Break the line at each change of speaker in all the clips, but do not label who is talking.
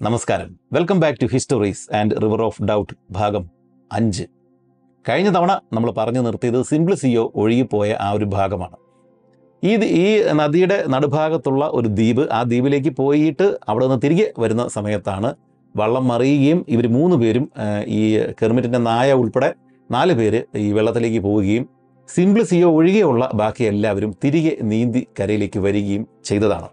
നമസ്കാരം. Welcome back to histories and river of doubt ഭാഗം അഞ്ച്. കഴിഞ്ഞ തവണ നമ്മൾ പറഞ്ഞു നിർത്തിയത് സിംപ്ലിസിയോ ഒഴുകിപ്പോയ ആ ഒരു ഭാഗമാണ്. ഈ ഈ നദിയുടെ നടുഭാഗത്തുള്ള ഒരു ദ്വീപ് ആ ദ്വീപിലേക്ക് പോയിട്ട് അവിടെ നിന്ന് തിരികെ വരുന്ന സമയത്താണ് വള്ളം മറിയുകയും ഇവർ മൂന്ന് പേരും ഈ കെർമിറ്റിന്റെ നായ ഉൾപ്പെടെ നാല് പേര് ഈ വെള്ളത്തിലേക്ക് പോവുകയും സിംപ്ലിസിയോ ഒഴികെയുള്ള ബാക്കി എല്ലാവരും തിരികെ നീന്തി കരയിലേക്ക് വരികയും ചെയ്തതാണ്.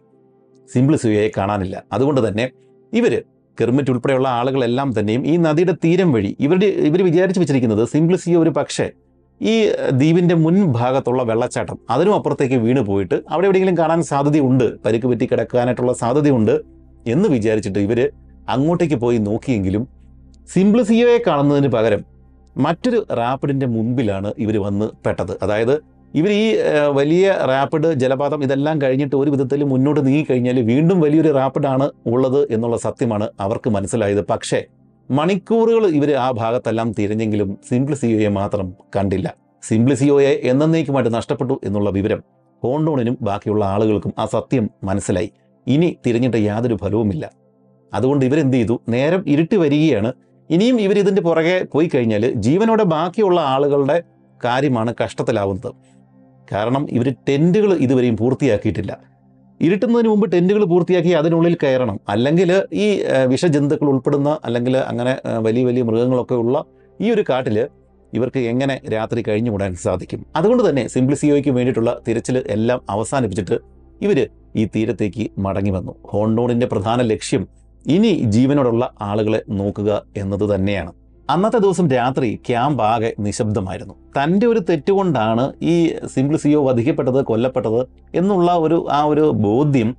സിംപ്ലിസിയോയെ കാണാനില്ല. അതുകൊണ്ട് തന്നെ ഇവർ കെർമിറ്റ് ഉൾപ്പെടെയുള്ള ആളുകളെല്ലാം തന്നെയും ഈ നദിയുടെ തീരം വഴി ഇവരുടെ ഇവർ വിചാരിച്ചു വെച്ചിരിക്കുന്നത് സിംപ്ലിസിയ ഒരു പക്ഷേ ഈ ദ്വീപിന്റെ മുൻഭാഗത്തുള്ള വെള്ളച്ചാട്ടം അതിനും അപ്പുറത്തേക്ക് വീണ് പോയിട്ട് അവിടെ എവിടെയെങ്കിലും കാണാൻ സാധ്യതയുണ്ട്. പരിക്ക് പറ്റി കിടക്കാനായിട്ടുള്ള സാധ്യതയുണ്ട് എന്ന് വിചാരിച്ചിട്ട് ഇവർ അങ്ങോട്ടേക്ക് പോയി നോക്കിയെങ്കിലും സിംപ്ലിസിയോയെ കാണുന്നതിന് പകരം മറ്റൊരു റാപ്പിഡിന്റെ മുൻപിലാണ് ഇവർ വന്ന് പെട്ടത്. അതായത് ഇവർ ഈ വലിയ റാപ്പിഡ് ജലപാതം ഇതെല്ലാം കഴിഞ്ഞിട്ട് ഒരു വിധത്തിൽ മുന്നോട്ട് നീങ്ങിക്കഴിഞ്ഞാൽ വീണ്ടും വലിയൊരു റാപ്പിഡാണ് ഉള്ളത് എന്നുള്ള സത്യമാണ് അവർക്ക് മനസ്സിലായത്. പക്ഷേ മണിക്കൂറുകൾ ഇവർ ആ ഭാഗത്തെല്ലാം തിരഞ്ഞെങ്കിലും സിംപ്ലിസിയോയെ മാത്രം കണ്ടില്ല. സിംപ്ലിസിയോയെ എന്നേക്കുമായിട്ട് നഷ്ടപ്പെട്ടു എന്നുള്ള വിവരം ഹോണ്ടോണിനും ബാക്കിയുള്ള ആളുകൾക്കും ആ സത്യം മനസ്സിലായി. ഇനി തിരഞ്ഞിട്ട് യാതൊരു ഫലവുമില്ല. അതുകൊണ്ട് ഇവരെന്ത് ചെയ്തു? നേരം ഇരുട്ടി വരികയാണ്. ഇനിയും ഇവരിതിന്റെ പുറകെ പോയി കഴിഞ്ഞാൽ ജീവനോടെ ബാക്കിയുള്ള ആളുകളുടെ കാര്യമാണ് കഷ്ടത്തിലാവുന്നത്. കാരണം ഇവർ ടെന്റുകൾ ഇതുവരെയും പൂർത്തിയാക്കിയിട്ടില്ല. ഇരുട്ടുന്നതിന് മുമ്പ് ടെന്റുകൾ പൂർത്തിയാക്കി അതിനുള്ളിൽ കയറണം. അല്ലെങ്കിൽ ഈ വിഷജന്തുക്കൾ ഉൾപ്പെടുന്ന അല്ലെങ്കിൽ അങ്ങനെ വലിയ വലിയ മൃഗങ്ങളൊക്കെ ഉള്ള ഈ ഒരു കാട്ടിൽ ഇവർക്ക് എങ്ങനെ രാത്രി കഴിഞ്ഞു കൂടാൻ സാധിക്കും? അതുകൊണ്ട് തന്നെ സിംപ്ലിസിയോയ്ക്ക് വേണ്ടിയിട്ടുള്ള തിരച്ചിൽ എല്ലാം അവസാനിപ്പിച്ചിട്ട് ഇവർ ഈ തീരത്തേക്ക് മടങ്ങി വന്നു. ഹോണ്ടോണിന്റെ പ്രധാന ലക്ഷ്യം ഇനി ജീവനോടുള്ള ആളുകളെ നോക്കുക എന്നത് തന്നെയാണ്. അന്നത്തെ ദിവസം രാത്രി ക്യാമ്പ് ആകെ നിശബ്ദമായിരുന്നു. തന്റെ ഒരു തെറ്റുകൊണ്ടാണ് ഈ സിംപ്ലിസിയോ വധിക്കപ്പെട്ടത് കൊല്ലപ്പെട്ടത് എന്നുള്ള ഒരു ആ ഒരു ബോധ്യം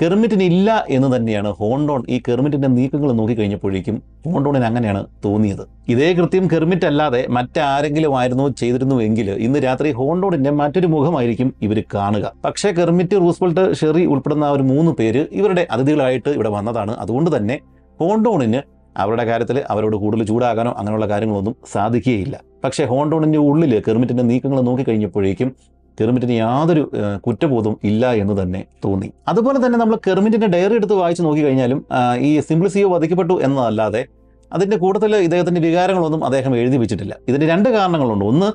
കെർമിറ്റിനില്ല എന്ന് തന്നെയാണ് ഹോണ്ടോൺ ഈ കെർമിറ്റിന്റെ നീക്കങ്ങൾ നോക്കിക്കഴിഞ്ഞപ്പോഴേക്കും ഹോണ്ടോണിന് അങ്ങനെയാണ് തോന്നിയത്. ഇതേ കൃത്യം കെർമിറ്റ് അല്ലാതെ മറ്റാരെങ്കിലും ആയിരുന്നു ചെയ്തിരുന്നുവെങ്കിൽ ഇന്ന് രാത്രി ഹോണ്ടോണിന്റെ മറ്റൊരു മുഖമായിരിക്കും ഇവർ കാണുക. പക്ഷേ കെർമിറ്റ് റൂസ്ബൾട്ട് ഷെറി ഉൾപ്പെടുന്ന ഒരു മൂന്ന് പേര് ഇവരുടെ അതിഥികളായിട്ട് ഇവിടെ വന്നതാണ്. അതുകൊണ്ട് തന്നെ ഹോണ്ടോണിന് അവരുടെ കാര്യത്തിൽ അവരോട് കൂടുതൽ ചൂടാകാനോ അങ്ങനെയുള്ള കാര്യങ്ങളൊന്നും സാധിക്കുകയില്ല. പക്ഷേ ഹോണ്ടോണിന്റെ ഉള്ളിൽ കെർമിറ്റിന്റെ നീക്കങ്ങൾ നോക്കിക്കഴിഞ്ഞപ്പോഴേക്കും കെർമിറ്റിന് യാതൊരു കുറ്റബോധവും ഇല്ല എന്ന് തന്നെ തോന്നി. അതുപോലെ തന്നെ നമ്മൾ കെർമിറ്റിന്റെ ഡയറി എടുത്ത് വായിച്ച് നോക്കിക്കഴിഞ്ഞാലും ഈ സിംപ്ലിസിയോ വധിക്കപ്പെട്ടു എന്നതല്ലാതെ അതിന്റെ കൂട്ടത്തിൽ ഇദ്ദേഹത്തിന്റെ വികാരങ്ങളൊന്നും അദ്ദേഹം എഴുതി വെച്ചിട്ടില്ല. ഇതിന് രണ്ട് കാരണങ്ങളുണ്ട്. ഒന്ന്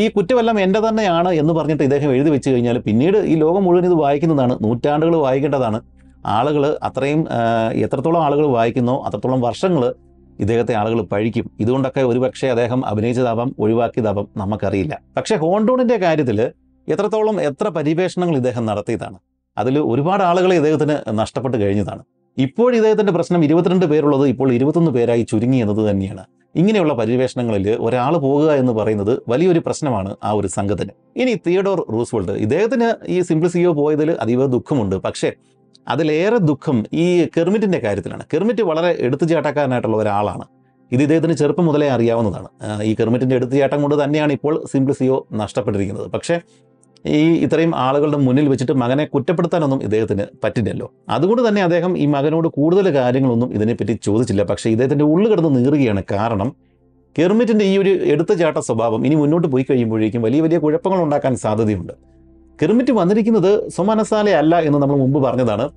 ഈ കുറ്റമെല്ലാം എന്റെ തന്നെയാണ് എന്ന് പറഞ്ഞിട്ട് ഇദ്ദേഹം എഴുതി വെച്ച് കഴിഞ്ഞാൽ പിന്നീട് ഈ ലോകം മുഴുവൻ ഇത് വായിക്കുന്നതാണ് നൂറ്റാണ്ടുകൾ വായിക്കേണ്ടതാണ്. ആളുകൾ അത്രയും എത്രത്തോളം ആളുകൾ വായിക്കുന്നോ അത്രത്തോളം വർഷങ്ങൾ ഇദ്ദേഹത്തെ ആളുകൾ പഴിക്കും. ഇതുകൊണ്ടൊക്കെ ഒരുപക്ഷെ അദ്ദേഹം അഭിനയിച്ചതാവാം ഒഴിവാക്കിയതാവാം നമുക്കറിയില്ല. പക്ഷേ ഹോൺടോണിന്റെ കാര്യത്തിൽ എത്രത്തോളം എത്ര പരിവേഷണങ്ങൾ ഇദ്ദേഹം നടത്തിയതാണ്. അതിൽ ഒരുപാട് ആളുകളെ ഇദ്ദേഹത്തിന് നഷ്ടപ്പെട്ട് കഴിഞ്ഞതാണ്. ഇപ്പോൾ ഇദ്ദേഹത്തിന്റെ പ്രശ്നം ഇരുപത്തിരണ്ട് പേരുള്ളത് ഇപ്പോൾ ഇരുപത്തൊന്ന് പേരായി ചുരുങ്ങി എന്നത് തന്നെയാണ്. ഇങ്ങനെയുള്ള പരിവേഷണങ്ങളിൽ ഒരാൾ പോകുക എന്ന് പറയുന്നത് വലിയൊരു പ്രശ്നമാണ് ആ ഒരു സംഘത്തിന്. ഇനി തിയഡോർ റൂസ്വെൽട്ട്. ഇദ്ദേഹത്തിന് ഈ സിംപ്ലിസിയോ പോയതിൽ അതീവ ദുഃഖമുണ്ട്. പക്ഷേ അതിലേറെ ദുഃഖം ഈ കെർമിറ്റിന്റെ കാര്യത്തിലാണ്. കെർമിറ്റ് വളരെ എടുത്തുചാട്ടക്കാരനായിട്ടുള്ള ഒരാളാണ്. ഇത് ഇദ്ദേഹത്തിന് ചെറുപ്പം മുതലേ അറിയാവുന്നതാണ്. ഈ കെർമിറ്റിന്റെ എടുത്തുചാട്ടം കൊണ്ട് തന്നെയാണ് ഇപ്പോൾ സിംപ്ലിസിയോ നഷ്ടപ്പെട്ടിരിക്കുന്നത്. പക്ഷേ ഈ ഇത്രയും ആളുകളുടെ മുന്നിൽ വെച്ചിട്ട് മകനെ കുറ്റപ്പെടുത്താനൊന്നും ഇദ്ദേഹത്തിന് പറ്റില്ലല്ലോ. അതുകൊണ്ട് തന്നെ അദ്ദേഹം ഈ മകനോട് കൂടുതൽ കാര്യങ്ങളൊന്നും ഇതിനെപ്പറ്റി ചോദിച്ചില്ല. പക്ഷേ ഇദ്ദേഹത്തിന്റെ ഉള്ളു കിടന്ന് നീറുകയാണ് കാരണം കെർമിറ്റിന്റെ ഈ ഒരു എടുത്തുചാട്ട സ്വഭാവം ഇനി മുന്നോട്ട് പോയി കഴിയുമ്പോഴേക്കും വലിയ വലിയ കുഴപ്പങ്ങൾ ഉണ്ടാക്കാൻ സാധ്യതയുണ്ട്. കെർമിറ്റ് വന്നിരിക്കുന്നത് സ്വമനസാലെ അല്ല എന്ന് നമ്മൾ മുമ്പ് പറഞ്ഞതാണ്.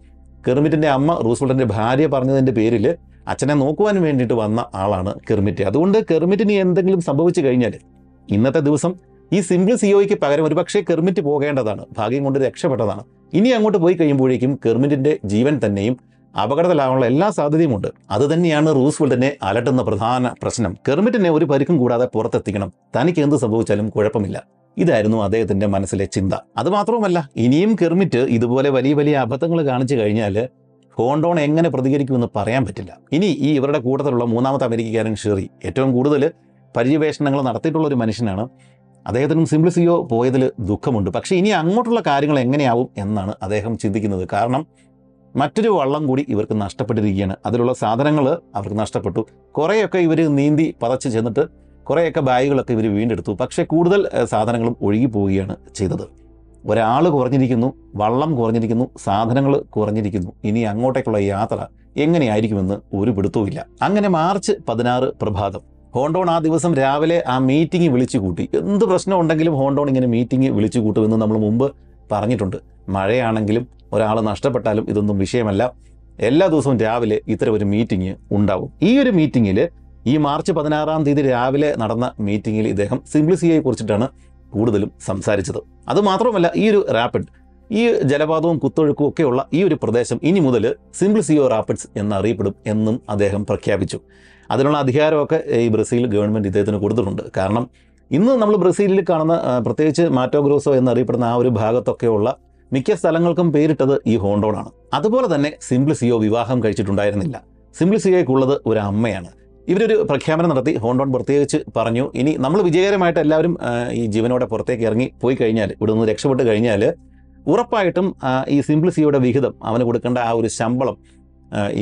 കെർമിറ്റിന്റെ അമ്മ റൂസ്വെൽറ്റിന്റെ ഭാര്യ പറഞ്ഞതിന്റെ പേരിൽ അച്ഛനെ നോക്കുവാൻ വേണ്ടിയിട്ട് വന്ന ആളാണ് കെർമിറ്റ് അതുകൊണ്ട് കെർമിറ്റിന് എന്തെങ്കിലും സംഭവിച്ചു കഴിഞ്ഞാൽ ഇന്നത്തെ ദിവസം ഈ സിംപിൾ സിഒയ്ക്ക് പകരം ഒരുപക്ഷെ കെർമിറ്റ് പോകേണ്ടതാണ്. ഭാഗ്യം കൊണ്ട് രക്ഷപ്പെട്ടതാണ്. ഇനി അങ്ങോട്ട് പോയി കഴിയുമ്പോഴേക്കും കെർമിറ്റിന്റെ ജീവൻ തന്നെയും അപകടത്തിലാവാനുള്ള എല്ലാ സാധ്യതയുമുണ്ട് അത് തന്നെയാണ് റൂസ്വെൽറ്റിനെ അലട്ടുന്ന പ്രധാന പ്രശ്നം. കെർമിറ്റിനെ ഒരു പരിക്കും കൂടാതെ പുറത്തെത്തിക്കണം. തനിക്ക് എന്ത് സംഭവിച്ചാലും കുഴപ്പമില്ല. ഇതായിരുന്നു അദ്ദേഹത്തിന്റെ മനസ്സിലെ ചിന്ത. അത് മാത്രവുമല്ല ഇനിയും കെർമിറ്റ് ഇതുപോലെ വലിയ വലിയ അബദ്ധങ്ങൾ കാണിച്ചു കഴിഞ്ഞാൽ ഹോണ്ടോൺ എങ്ങനെ പ്രതികരിക്കുമെന്ന് പറയാൻ പറ്റില്ല. ഇനി ഈ ഇവരുടെ കൂട്ടത്തിലുള്ള മൂന്നാമത്തെ അമേരിക്കക്കാരൻ ഷെറി ഏറ്റവും കൂടുതൽ പര്യവേഷണങ്ങൾ നടത്തിയിട്ടുള്ള ഒരു മനുഷ്യനാണ്. അദ്ദേഹത്തിനും സിംപ്ലിസിയോ പോയതിൽ ദുഃഖമുണ്ട്. പക്ഷേ ഇനി അങ്ങോട്ടുള്ള കാര്യങ്ങൾ എങ്ങനെയാവും എന്നാണ് അദ്ദേഹം ചിന്തിക്കുന്നത്. കാരണം മറ്റൊരു വള്ളം കൂടി ഇവർക്ക് നഷ്ടപ്പെട്ടിരിക്കുകയാണ്. അതിലുള്ള സാധനങ്ങൾ അവർക്ക് നഷ്ടപ്പെട്ടു. കുറേയൊക്കെ ഇവർ നീന്തി പതച്ച് ചെന്നിട്ട് കുറേയൊക്കെ ബാഗുകളൊക്കെ ഇവർ വീണ്ടെടുത്തു. പക്ഷേ കൂടുതൽ സാധനങ്ങളും ഒഴുകി പോവുകയാണ് ചെയ്തത്. ഒരാൾ കുറഞ്ഞിരിക്കുന്നു വള്ളം കുറഞ്ഞിരിക്കുന്നു സാധനങ്ങൾ കുറഞ്ഞിരിക്കുന്നു. ഇനി അങ്ങോട്ടേക്കുള്ള യാത്ര എങ്ങനെയായിരിക്കുമെന്ന് ഒരു പിടുത്തവുമില്ല അങ്ങനെ മാർച്ച് പതിനാറ് പ്രഭാതം. ഹോണ്ടോൺ ആ ദിവസം രാവിലെ ആ മീറ്റിംഗ് വിളിച്ചു കൂട്ടി. എന്ത് പ്രശ്നം ഉണ്ടെങ്കിലും ഹോണ്ടോൺ ഇങ്ങനെ മീറ്റിംഗ് വിളിച്ചു കൂട്ടുമെന്ന് നമ്മൾ മുമ്പ് പറഞ്ഞിട്ടുണ്ട്. മഴയാണെങ്കിലും ഒരാൾ നഷ്ടപ്പെട്ടാലും ഇതൊന്നും വിഷയമല്ല. എല്ലാ ദിവസവും രാവിലെ ഇത്തരം ഒരു മീറ്റിംഗ് ഉണ്ടാവും. ഈ ഒരു മീറ്റിങ്ങിൽ ഈ മാർച്ച് പതിനാറാം തീയതി രാവിലെ നടന്ന മീറ്റിംഗിൽ ഇദ്ദേഹം സിംപ്ലിസിയെ കുറിച്ചിട്ടാണ് കൂടുതലും സംസാരിച്ചത്. അതുമാത്രമല്ല ഈ ഒരു റാപ്പിഡ് ഈ ജലപാതവും കുത്തൊഴുക്കും ഒക്കെയുള്ള ഈ ഒരു പ്രദേശം ഇനി മുതൽ സിംപ്ലിസിയോ റാപ്പിഡ്സ് എന്നറിയപ്പെടും എന്നും അദ്ദേഹം പ്രഖ്യാപിച്ചു. അതിനുള്ള അധികാരമൊക്കെ ഈ ബ്രസീൽ ഗവൺമെന്റ് ഇദ്ദേഹത്തിന് കൊടുത്തിട്ടുണ്ട്. കാരണം ഇന്ന് നമ്മൾ ബ്രസീലിൽ കാണുന്ന പ്രത്യേകിച്ച് മാറ്റോഗ്രോസോ എന്നറിയപ്പെടുന്ന ആ ഒരു ഭാഗത്തൊക്കെയുള്ള മിക്ക സ്ഥലങ്ങൾക്കും പേരിട്ടത് ഈ ഹോണ്ടോണാണ് അതുപോലെ തന്നെ സിംപ്ലിസിയോ വിവാഹം കഴിച്ചിട്ടുണ്ടായിരുന്നില്ല. സിംപ്ലിസിയോയ്ക്കുള്ളത് ഒരു അമ്മയാണ്. ഇവരൊരു പ്രഖ്യാപനം നടത്തി ഹോണ്ടോൺ പ്രത്യേകിച്ച് പറഞ്ഞു ഇനി നമ്മൾ വിജയകരമായിട്ട് എല്ലാവരും ഈ ജീവനോടെ പുറത്തേക്ക് ഇറങ്ങി പോയി കഴിഞ്ഞാൽ ഇവിടെ നിന്ന് രക്ഷപ്പെട്ട് കഴിഞ്ഞാൽ ഉറപ്പായിട്ടും ഈ സിംപ്ലിസിയുടെ വിഹിതം അവന് കൊടുക്കേണ്ട ആ ഒരു ശമ്പളം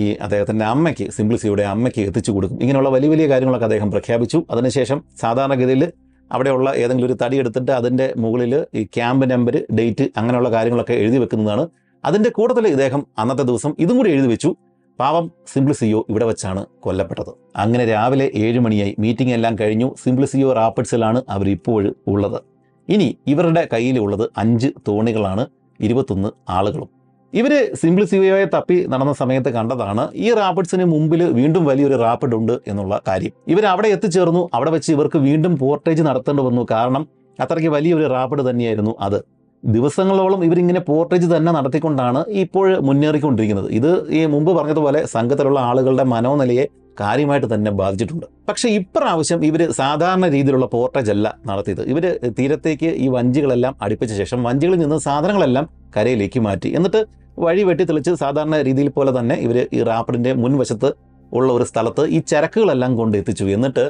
ഈ അദ്ദേഹത്തിന്റെ അമ്മയ്ക്ക് സിംപ്ലിസിയുടെ അമ്മയ്ക്ക് എത്തിച്ചു കൊടുക്കും. ഇങ്ങനെയുള്ള വലിയ വലിയ കാര്യങ്ങളൊക്കെ അദ്ദേഹം പ്രഖ്യാപിച്ചു. അതിനുശേഷം സാധാരണഗതിയിൽ അവിടെയുള്ള ഏതെങ്കിലും ഒരു തടി എടുത്തിട്ട് അതിന്റെ മുകളിൽ ഈ ക്യാമ്പ് നമ്പർ ഡേറ്റ് അങ്ങനെയുള്ള കാര്യങ്ങളൊക്കെ എഴുതി വെക്കുന്നതാണ്. അതിന്റെ കൂട്ടത്തിൽ ഇദ്ദേഹം അന്നത്തെ ദിവസം ഇതും കൂടി എഴുതി വെച്ചു. പാവം സിംപ്ലിസിയോ ഇവിടെ വെച്ചാണ് കൊല്ലപ്പെട്ടത്. അങ്ങനെ രാവിലെ ഏഴ് മണിയായി മീറ്റിംഗ് എല്ലാം കഴിഞ്ഞു. സിംപ്ലിസിയോ റാപ്പിഡ്സിലാണ് അവർ ഇപ്പോൾ ഉള്ളത്. ഇനി ഇവരുടെ കയ്യിലുള്ളത് അഞ്ച് തോണികളാണ് ഇരുപത്തൊന്ന് ആളുകളും. ഇവർ സിംപ്ലിസിയോയെ തപ്പി നടന്ന സമയത്ത് കണ്ടതാണ് ഈ റാപ്പിഡ്സിന് മുമ്പിൽ വീണ്ടും വലിയൊരു റാപ്പിഡ് ഉണ്ട് എന്നുള്ള കാര്യം. ഇവർ അവിടെ എത്തിച്ചേർന്നു. അവിടെ വെച്ച് ഇവർക്ക് വീണ്ടും പോർട്ടേജ് നടത്തേണ്ടി വന്നു. കാരണം അത്രയ്ക്ക് വലിയൊരു റാപ്പിഡ് തന്നെയായിരുന്നു അത്. ദിവസങ്ങളോളം ഇവരിങ്ങനെ പോർട്ടേജ് തന്നെ നടത്തിക്കൊണ്ടാണ് ഇപ്പോൾ മുന്നേറിക്കൊണ്ടിരിക്കുന്നത്. ഇത് ഈ മുമ്പ് പറഞ്ഞതുപോലെ സംഘത്തിലുള്ള ആളുകളുടെ മനോനിലയെ കാര്യമായിട്ട് തന്നെ ബാധിച്ചിട്ടുണ്ട്. പക്ഷേ ഇപ്രാവശ്യം ഇവർ സാധാരണ രീതിയിലുള്ള പോർട്ടേജ് അല്ല നടത്തിയത്. ഇവർ തീരത്തേക്ക് ഈ വഞ്ചികളെല്ലാം അടുപ്പിച്ച ശേഷം വഞ്ചികളിൽ നിന്ന് സാധനങ്ങളെല്ലാം കരയിലേക്ക് മാറ്റി. എന്നിട്ട് വഴി വെട്ടി തെളിച്ച് സാധാരണ രീതിയിൽ പോലെ തന്നെ ഇവർ ഈ റാപ്പിഡിന്റെ മുൻവശത്ത് ഉള്ള ഒരു സ്ഥലത്ത് ഈ ചരക്കുകളെല്ലാം കൊണ്ട് എത്തിച്ചു. എന്നിട്ട്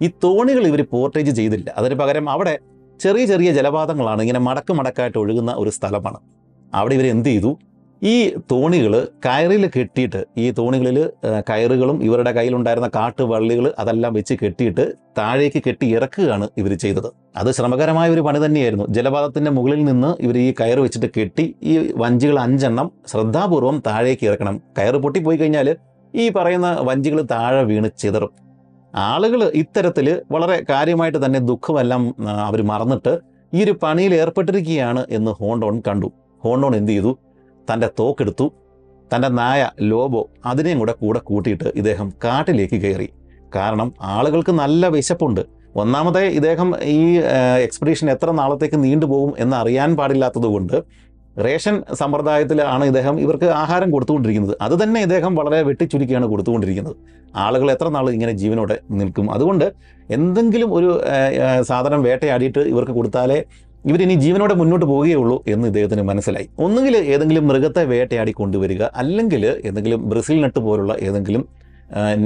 ഈ തോണികൾ ഇവർ പോർട്ടേജ് ചെയ്തില്ല. അതിന് പകരം അവിടെ ചെറിയ ചെറിയ ജലപാതങ്ങളാണ് ഇങ്ങനെ മടക്ക് മടക്കായിട്ട് ഒഴുകുന്ന ഒരു സ്ഥലമാണ്. അവിടെ ഇവർ എന്ത് ചെയ്തു? ഈ തോണികൾ കയറിൽ കെട്ടിയിട്ട് ഈ തോണികളിൽ കയറുകളും ഇവരുടെ കയ്യിലുണ്ടായിരുന്ന കാട്ടുവള്ളികൾ അതെല്ലാം വെച്ച് കെട്ടിയിട്ട് താഴേക്ക് കെട്ടി ഇറക്കുകയാണ് ഇവർ ചെയ്തത്. അത് ശ്രമകരമായ ഒരു പണി തന്നെയായിരുന്നു. ജലപാതത്തിന്റെ മുകളിൽ നിന്ന് ഇവർ ഈ കയർ വെച്ചിട്ട് കെട്ടി ഈ വഞ്ചികൾ അഞ്ചെണ്ണം ശ്രദ്ധാപൂർവം താഴേക്ക് ഇറക്കണം. കയറ് പൊട്ടിപ്പോയി കഴിഞ്ഞാൽ ഈ പറയുന്ന വഞ്ചികൾ താഴെ വീണ് ചിതറും. ആളുകൾ ഇത്തരത്തിൽ വളരെ കാര്യമായിട്ട് തന്നെ ദുഃഖമെല്ലാം അവർ മറന്നിട്ട് ഈ ഒരു പണിയിൽ ഏർപ്പെട്ടിരിക്കുകയാണ് എന്ന് ഹോണ്ടോൺ കണ്ടു. ഹോണ്ടോൺ എന്ത് ചെയ്തു? തന്റെ തോക്കെടുത്തു. തന്റെ നായ ലോബോ അതിനെയും കൂടെ കൂടെ കൂട്ടിയിട്ട് ഇദ്ദേഹം കാട്ടിലേക്ക് കയറി. കാരണം ആളുകൾക്ക് നല്ല വിശപ്പുണ്ട്. ഒന്നാമതായി ഇദ്ദേഹം ഈ എക്സ്പെഡീഷൻ എത്ര നാളത്തേക്ക് നീണ്ടുപോകും എന്ന് അറിയാൻ പാടില്ലാത്തതുകൊണ്ട് റേഷൻ സമ്പ്രദായത്തിലാണ് ഇദ്ദേഹം ഇവർക്ക് ആഹാരം കൊടുത്തുകൊണ്ടിരിക്കുന്നത്. അത് തന്നെ ഇദ്ദേഹം വളരെ വെട്ടിച്ചുരുക്കിയാണ് കൊടുത്തുകൊണ്ടിരിക്കുന്നത്. ആളുകൾ എത്ര നാൾ ഇങ്ങനെ ജീവനോടെ നിൽക്കും? അതുകൊണ്ട് എന്തെങ്കിലും ഒരു സാധനം വേട്ടയാടിയിട്ട് ഇവർക്ക് കൊടുത്താലേ ഇവരിനി ജീവനോടെ മുന്നോട്ട് പോവുകയുള്ളൂ എന്ന് ഇദ്ദേഹത്തിന് മനസ്സിലായി. ഒന്നുകിൽ ഏതെങ്കിലും മൃഗത്തെ വേട്ടയാടി കൊണ്ടുവരിക അല്ലെങ്കിൽ എന്തെങ്കിലും ബ്രസീൽ നട്ട് പോലുള്ള ഏതെങ്കിലും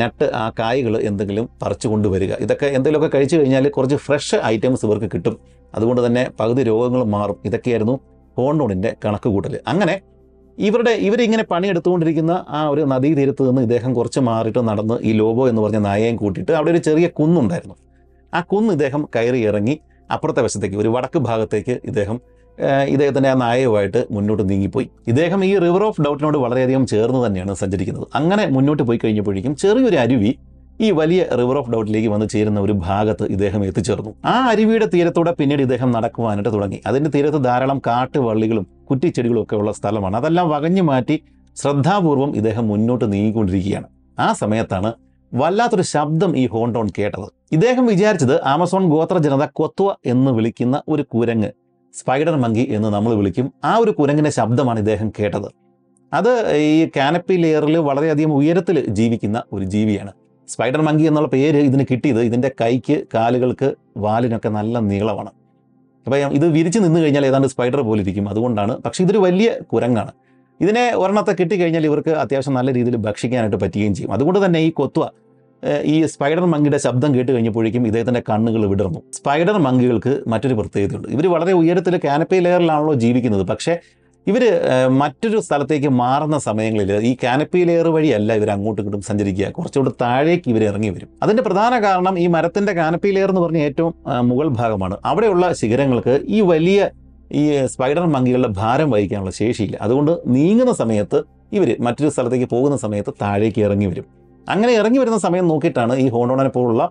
നട്ട് ആ കായകൾ എന്തെങ്കിലും പറിച്ചു കൊണ്ടുവരിക. ഇതൊക്കെ എന്തെങ്കിലുമൊക്കെ കഴിച്ചു കഴിഞ്ഞാൽ കുറച്ച് ഫ്രഷ് ഐറ്റംസ് ഇവർക്ക് കിട്ടും. അതുകൊണ്ട് തന്നെ പകുതി രോഗങ്ങളും മാറും. ഇതൊക്കെയായിരുന്നു ഹോണ്ടോണിന്റെ കണക്ക് കൂട്ടൽ അങ്ങനെ ഇവരുടെ ഇവരിങ്ങനെ പണിയെടുത്തുകൊണ്ടിരിക്കുന്ന ആ ഒരു നദീതീരത്ത് നിന്ന് ഇദ്ദേഹം കുറച്ച് മാറിയിട്ട് നടന്ന് ഈ ലോബോ എന്ന് പറഞ്ഞ നായയും കൂട്ടിയിട്ട് അവിടെ ഒരു ചെറിയ കുന്നുണ്ടായിരുന്നു. ആ കുന്ന് ഇദ്ദേഹം കയറി ഇറങ്ങി അപ്പുറത്തെ വശത്തേക്ക് ഒരു വടക്ക് ഭാഗത്തേക്ക് ഇദ്ദേഹം ഇദ്ദേഹത്തിന്റെ ആ നായയുമായിട്ട് മുന്നോട്ട് നീങ്ങിപ്പോയി. ഇദ്ദേഹം ഈ റിവർ ഓഫ് ഡൗട്ടിനോട് വളരെയധികം ചേർന്ന് തന്നെയാണ് സഞ്ചരിക്കുന്നത്. അങ്ങനെ മുന്നോട്ട് പോയി കഴിഞ്ഞപ്പോഴേക്കും ചെറിയൊരു അരുവി ഈ വലിയ റിവർ ഓഫ് ഡൗട്ടിലേക്ക് വന്ന് ചേരുന്ന ഒരു ഭാഗത്ത് ഇദ്ദേഹം എത്തിച്ചേർന്നു. ആ അരുവിയുടെ തീരത്തൂടെ പിന്നീട് ഇദ്ദേഹം നടക്കുവാനായിട്ട് തുടങ്ങി. അതിന്റെ തീരത്ത് ധാരാളം കാട്ടുവള്ളികളും കുറ്റിച്ചെടികളും ഒക്കെ ഉള്ള സ്ഥലമാണ്. അതെല്ലാം വകഞ്ഞു മാറ്റി ശ്രദ്ധാപൂർവം ഇദ്ദേഹം മുന്നോട്ട് നീങ്ങിക്കൊണ്ടിരിക്കുകയാണ്. ആ സമയത്താണ് വല്ലാത്തൊരു ശബ്ദം ഈ ഹോണ്ടോൺ കേട്ടത്. ഇദ്ദേഹം വിചാരിച്ചത് ആമസോൺ ഗോത്ര ജനത കൊത്വ എന്ന് വിളിക്കുന്ന ഒരു കുരങ്ങ് സ്പൈഡർ മങ്കി എന്ന് നമ്മൾ വിളിക്കും. ആ ഒരു കുരങ്ങിന്റെ ശബ്ദമാണ് ഇദ്ദേഹം കേട്ടത്. അത് ഈ കാനപ്പി ലെയറിൽ വളരെയധികം ഉയരത്തിൽ ജീവിക്കുന്ന ഒരു ജീവിയാണ്. സ്പൈഡർ മങ്കി എന്നുള്ള പേര് ഇതിന് കിട്ടിയത് ഇതിന്റെ കൈക്ക് കാലുകൾക്ക് വാലിനൊക്കെ നല്ല നീളമാണ്. അപ്പം ഇത് വിരിച്ച് നിന്ന് കഴിഞ്ഞാൽ ഏതാണ്ട് സ്പൈഡർ പോലെ ഇരിക്കും. അതുകൊണ്ടാണ്. പക്ഷേ ഇതൊരു വലിയ കുരങ്ങാണ്. ഇതിനെ ഒരെണ്ണത്തെ കിട്ടിക്കഴിഞ്ഞാൽ ഇവർക്ക് അത്യാവശ്യം നല്ല രീതിയിൽ ഭക്ഷിക്കാനായിട്ട് പറ്റുകയും ചെയ്യും. അതുകൊണ്ട് തന്നെ ഈ കൊത്വ ഈ സ്പൈഡർ മങ്കിയുടെ ശബ്ദം കേട്ട് കഴിഞ്ഞപ്പോഴേക്കും ഇദ്ദേഹത്തിന്റെ കണ്ണുകൾ വിടർന്നു. സ്പൈഡർ മങ്കികൾക്ക് മറ്റൊരു പ്രത്യേകതയുണ്ട്. ഇവർ വളരെ ഉയരത്തിൽ കാനപ്പി ലെയറിലാണല്ലോ ജീവിക്കുന്നത്. പക്ഷേ ഇവർ മറ്റൊരു സ്ഥലത്തേക്ക് മാറുന്ന സമയങ്ങളിൽ ഈ കാനപ്പി ലെയർ വഴിയല്ല ഇവർ അങ്ങോട്ടും ഇങ്ങോട്ടും സഞ്ചരിക്കുക. കുറച്ചുകൂടി താഴേക്ക് ഇവർ ഇറങ്ങി വരും. അതിന്റെ പ്രധാന കാരണം ഈ മരത്തിന്റെ കാനപ്പി ലെയർ എന്ന് പറഞ്ഞ ഏറ്റവും മുകൾ ഭാഗമാണ്. അവിടെയുള്ള ശിഖരങ്ങൾക്ക് ഈ വലിയ ഈ സ്പൈഡർ മങ്കികളുടെ ഭാരം വഹിക്കാനുള്ള ശേഷിയില്ല. അതുകൊണ്ട് നീങ്ങുന്ന സമയത്ത് ഇവർ മറ്റൊരു സ്ഥലത്തേക്ക് പോകുന്ന സമയത്ത് താഴേക്ക് ഇറങ്ങി വരും. അങ്ങനെ ഇറങ്ങി വരുന്ന സമയം നോക്കിയിട്ടാണ് ഈ ഹോണ്ടോണനെ പോലുള്ള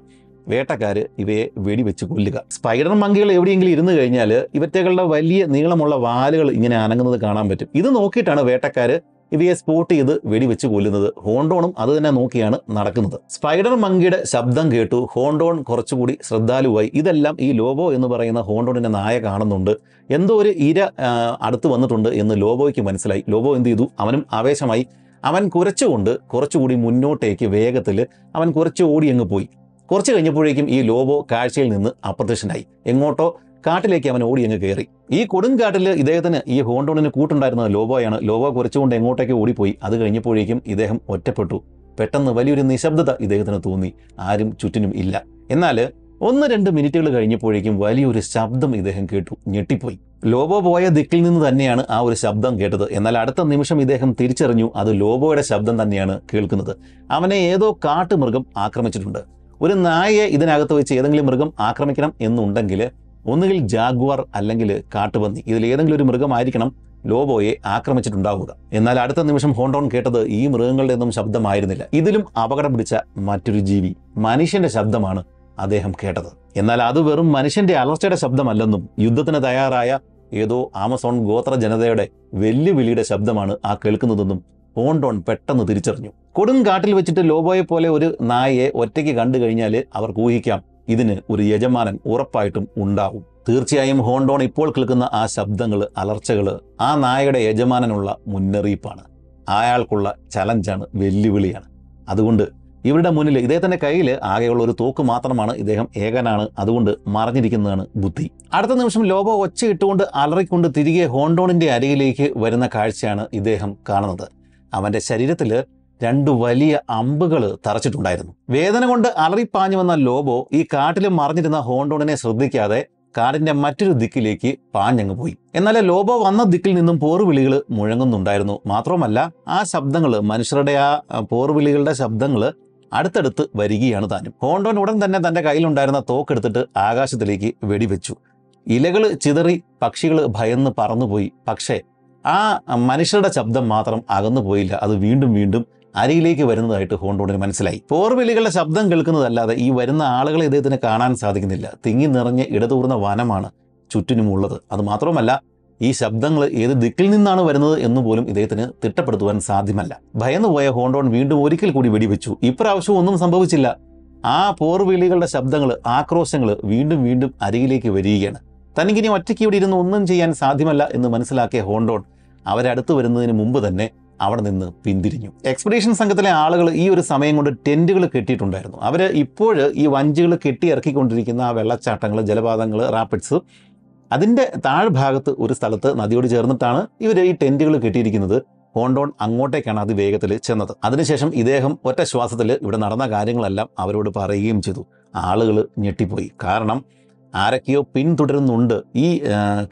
വേട്ടക്കാർ ഇവയെ വെടിവെച്ച് കൊല്ലുക. സ്പൈഡർ മങ്കികൾ എവിടെയെങ്കിലും ഇരുന്ന് കഴിഞ്ഞാൽ ഇവറ്റകളുടെ വലിയ നീളമുള്ള വാലുകൾ ഇങ്ങനെ അനങ്ങുന്നത് കാണാൻ പറ്റും. ഇത് നോക്കിയിട്ടാണ് വേട്ടക്കാർ ഇവയെ സ്പോട്ട് ചെയ്ത് വെടിവെച്ച് കൊല്ലുന്നത്. ഹോണ്ടോണും അത് തന്നെ നോക്കിയാണ് നടക്കുന്നത്. സ്പൈഡർ മങ്കിയുടെ ശബ്ദം കേട്ടു. ഹോണ്ടോൺ കുറച്ചുകൂടി ശ്രദ്ധാലുവായി. ഇതെല്ലാം ഈ ലോബോ എന്ന് പറയുന്ന ഹോണ്ടോണിന്റെ നായ കാണുന്നുണ്ട് എന്തോ ഒരു ഇര അടുത്ത് വന്നിട്ടുണ്ട് എന്ന് ലോബോയ്ക്ക് മനസ്സിലായി. ലോബോ എന്ത് ചെയ്തു? അവനും ആവേശമായി. അവൻ കുറച്ചുകൊണ്ട് കുറച്ചുകൂടി മുന്നോട്ടേക്ക് വേഗത്തിൽ അവൻ കുറച്ച് ഓടി അങ്ങ് പോയി. കുറച്ച് കഴിഞ്ഞപ്പോഴേക്കും ഈ ലോബോ കാഴ്ചയിൽ നിന്ന് അപ്രത്യക്ഷനായി. എങ്ങോട്ടോ കാട്ടിലേക്ക് അവൻ ഓടി അങ്ങ് കയറി. ഈ കൊടുങ്കാട്ടിൽ ഇദ്ദേഹത്തിന് ഈ ഹോണ്ടോണിന് കൂട്ടുണ്ടായിരുന്നത് ലോബോയാണ്. ലോബോ കുറച്ചുകൊണ്ട് എങ്ങോട്ടേക്ക് ഓടിപ്പോയി. അത് കഴിഞ്ഞപ്പോഴേക്കും ഇദ്ദേഹം ഒറ്റപ്പെട്ടു. പെട്ടെന്ന് വലിയൊരു നിശബ്ദത ഇദ്ദേഹത്തിന് തോന്നി. ആരും ചുറ്റിനും ഇല്ല. എന്നാൽ ഒന്ന് രണ്ട് മിനിറ്റുകൾ കഴിഞ്ഞപ്പോഴേക്കും വലിയൊരു ശബ്ദം ഇദ്ദേഹം കേട്ടു. ഞെട്ടിപ്പോയി. ലോബോ പോയ ദിക്കിൽ നിന്ന് തന്നെയാണ് ആ ഒരു ശബ്ദം കേട്ടത്. എന്നാൽ അടുത്ത നിമിഷം ഇദ്ദേഹം തിരിച്ചറിഞ്ഞു അത് ലോബോയുടെ ശബ്ദം തന്നെയാണ് കേൾക്കുന്നത്. അവനെ ഏതോ കാട്ടുമൃഗം ആക്രമിച്ചിട്ടുണ്ട്. ഒരു നായയെ ഇതിനകത്ത് വെച്ച് ഏതെങ്കിലും മൃഗം ആക്രമിക്കണം എന്നുണ്ടെങ്കിൽ ഒന്നുകിൽ ജാഗ്വാർ അല്ലെങ്കിൽ കാട്ടുപന്നി ഇതിൽ ഏതെങ്കിലും ഒരു മൃഗമായിരിക്കണം ലോബോയെ ആക്രമിച്ചിട്ടുണ്ടാവുക. എന്നാൽ അടുത്ത നിമിഷം ഹോണ്ടോൺ കേട്ടത് ഈ മൃഗങ്ങളുടെ ഒന്നും ശബ്ദമായിരുന്നില്ല. ഇതിലും അപകടം പിടിച്ച മറ്റൊരു ജീവി മനുഷ്യന്റെ ശബ്ദമാണ് അദ്ദേഹം കേട്ടത്. എന്നാൽ അത് വെറും മനുഷ്യന്റെ അലർച്ചയുടെ ശബ്ദമല്ലെന്നും യുദ്ധത്തിന് തയ്യാറായ ഏതോ ആമസോൺ ഗോത്ര ജനതയുടെ വെല്ലുവിളിയുടെ ശബ്ദമാണ് ആ കേൾക്കുന്നതെന്നും ഹോണ്ടോൺ പെട്ടെന്ന് തിരിച്ചറിഞ്ഞു. കൊടുങ്കാട്ടിൽ വെച്ചിട്ട് ലോബോയെ പോലെ ഒരു നായയെ ഒറ്റയ്ക്ക് കണ്ടു കഴിഞ്ഞാൽ അവർക്ക് ഊഹിക്കാം. ഇതിന് ഒരു യജമാനൻ ഉറപ്പായിട്ടും ഉണ്ടാവും. തീർച്ചയായും ഹോണ്ടോൺ ഇപ്പോൾ കേൾക്കുന്ന ആ ശബ്ദങ്ങൾ അലർച്ചകൾ ആ നായയുടെ യജമാനനുള്ള മുന്നറിയിപ്പാണ്. അയാൾക്കുള്ള ചലഞ്ചാണ് വെല്ലുവിളിയാണ്. അതുകൊണ്ട് ഇവരുടെ മുന്നിൽ ഇദ്ദേഹത്തിന്റെ കയ്യിൽ ആകെയുള്ള ഒരു തോക്ക് മാത്രമാണ് ഇദ്ദേഹം ഏകനാണ്. അതുകൊണ്ട് മറഞ്ഞിരിക്കുന്നതാണ് ബുദ്ധി. അടുത്ത നിമിഷം ലോബോ ഒച്ച ഇട്ടുകൊണ്ട് അലറിക്കൊണ്ട് തിരികെ ഹോണ്ടോണിന്റെ അരികിലേക്ക് വരുന്ന കാഴ്ചയാണ് ഇദ്ദേഹം കാണുന്നത്. അവന്റെ ശരീരത്തിൽ രണ്ട് വലിയ അമ്പുകൾ തറച്ചിട്ടുണ്ടായിരുന്നു. വേദന കൊണ്ട് അലറിപ്പാഞ്ഞു വന്ന ലോബോ ഈ കാട്ടിൽ മറിഞ്ഞിരുന്ന ഹോണ്ടോണിനെ ശ്രദ്ധിക്കാതെ കാടിന്റെ മറ്റൊരു ദിക്കിലേക്ക് പാഞ്ഞങ്ങ് പോയി. എന്നാൽ ലോബോ വന്ന ദിക്കിൽ നിന്നും പോർവിളികൾ മുഴങ്ങുന്നുണ്ടായിരുന്നു. മാത്രമല്ല ആ ശബ്ദങ്ങൾ മനുഷ്യരുടെ ആ പോർവിളികളുടെ ശബ്ദങ്ങൾ അടുത്തടുത്ത് വരികയാണ് താനും. ഹോണ്ടോൻ ഉടൻ തന്നെ തന്റെ കയ്യിലുണ്ടായിരുന്ന തോക്കെടുത്തിട്ട് ആകാശത്തിലേക്ക് വെടിവെച്ചു. ഇലകൾ ചിതറി പക്ഷികൾ ഭയന്ന് പറന്നുപോയി. പക്ഷേ ആ മനുഷ്യരുടെ ശബ്ദം മാത്രം അകന്നു പോയില്ല അത് വീണ്ടും വീണ്ടും അരിയിലേക്ക് വരുന്നതായിട്ട് ഹോണ്ടോണിന് മനസ്സിലായി. പോർവിളികളുടെ ശബ്ദം കേൾക്കുന്നതല്ലാതെ ഈ വരുന്ന ആളുകളെ ഇദ്ദേഹത്തിന് കാണാൻ സാധിക്കുന്നില്ല. തിങ്ങി നിറഞ്ഞ് ഇടതൂർന്ന വനമാണ് ചുറ്റിനുമുള്ളത്. അത് മാത്രമല്ല ഈ ശബ്ദങ്ങൾ ഏത് ദിക്കിൽ നിന്നാണ് വരുന്നത് എന്ന് പോലും ഇദ്ദേഹത്തിന് തിട്ടപ്പെടുത്തുവാൻ സാധ്യമല്ല. ഭയന്നുപോയ ഹോണ്ടോൺ വീണ്ടും ഒരിക്കൽ കൂടി വെടിവെച്ചു. ഇപ്രാവശ്യം ഒന്നും സംഭവിച്ചില്ല. ആ പോർവിളികളുടെ ശബ്ദങ്ങൾ ആക്രോശങ്ങൾ വീണ്ടും വീണ്ടും അരികിലേക്ക് വരികയാണ്. തനിക്കിനി ഒറ്റയ്ക്ക് ഇവിടെ ഇരുന്ന് ഒന്നും ചെയ്യാൻ സാധ്യമല്ല എന്ന് മനസ്സിലാക്കിയ ഹോണ്ടോൺ അവരടുത്ത് വരുന്നതിന് മുമ്പ് തന്നെ അവിടെ നിന്ന് പിന്തിരിഞ്ഞു. എക്സ്പെഡീഷൻ സംഘത്തിലെ ആളുകൾ ഈ ഒരു സമയം കൊണ്ട് ടെന്റുകൾ കെട്ടിയിട്ടുണ്ടായിരുന്നു. അവർ ഇപ്പോൾ ഈ വഞ്ചികൾ കെട്ടി ഇറക്കിക്കൊണ്ടിരിക്കുന്ന ആ വെള്ളച്ചാട്ടങ്ങൾ ജലപാതങ്ങൾ റാപ്പിഡ്സ് അതിന്റെ താഴ്ഭാഗത്ത് ഒരു സ്ഥലത്ത് നദിയോട് ചേർന്നിട്ടാണ് ഇവർ ഈ ടെന്റുകൾ കെട്ടിയിരിക്കുന്നത്. ഹോണ്ടോൺ അങ്ങോട്ടേക്കാണ് അത് വേഗത്തിൽ ചെന്നത്. അതിനുശേഷം ഇദ്ദേഹം ഒറ്റ ശ്വാസത്തിൽ ഇവിടെ നടന്ന കാര്യങ്ങളെല്ലാം അവരോട് പറയുകയും ചെയ്തു. ആളുകൾ ഞെട്ടിപ്പോയി. കാരണം ആരൊക്കെയോ പിന്തുടരുന്നുണ്ട്. ഈ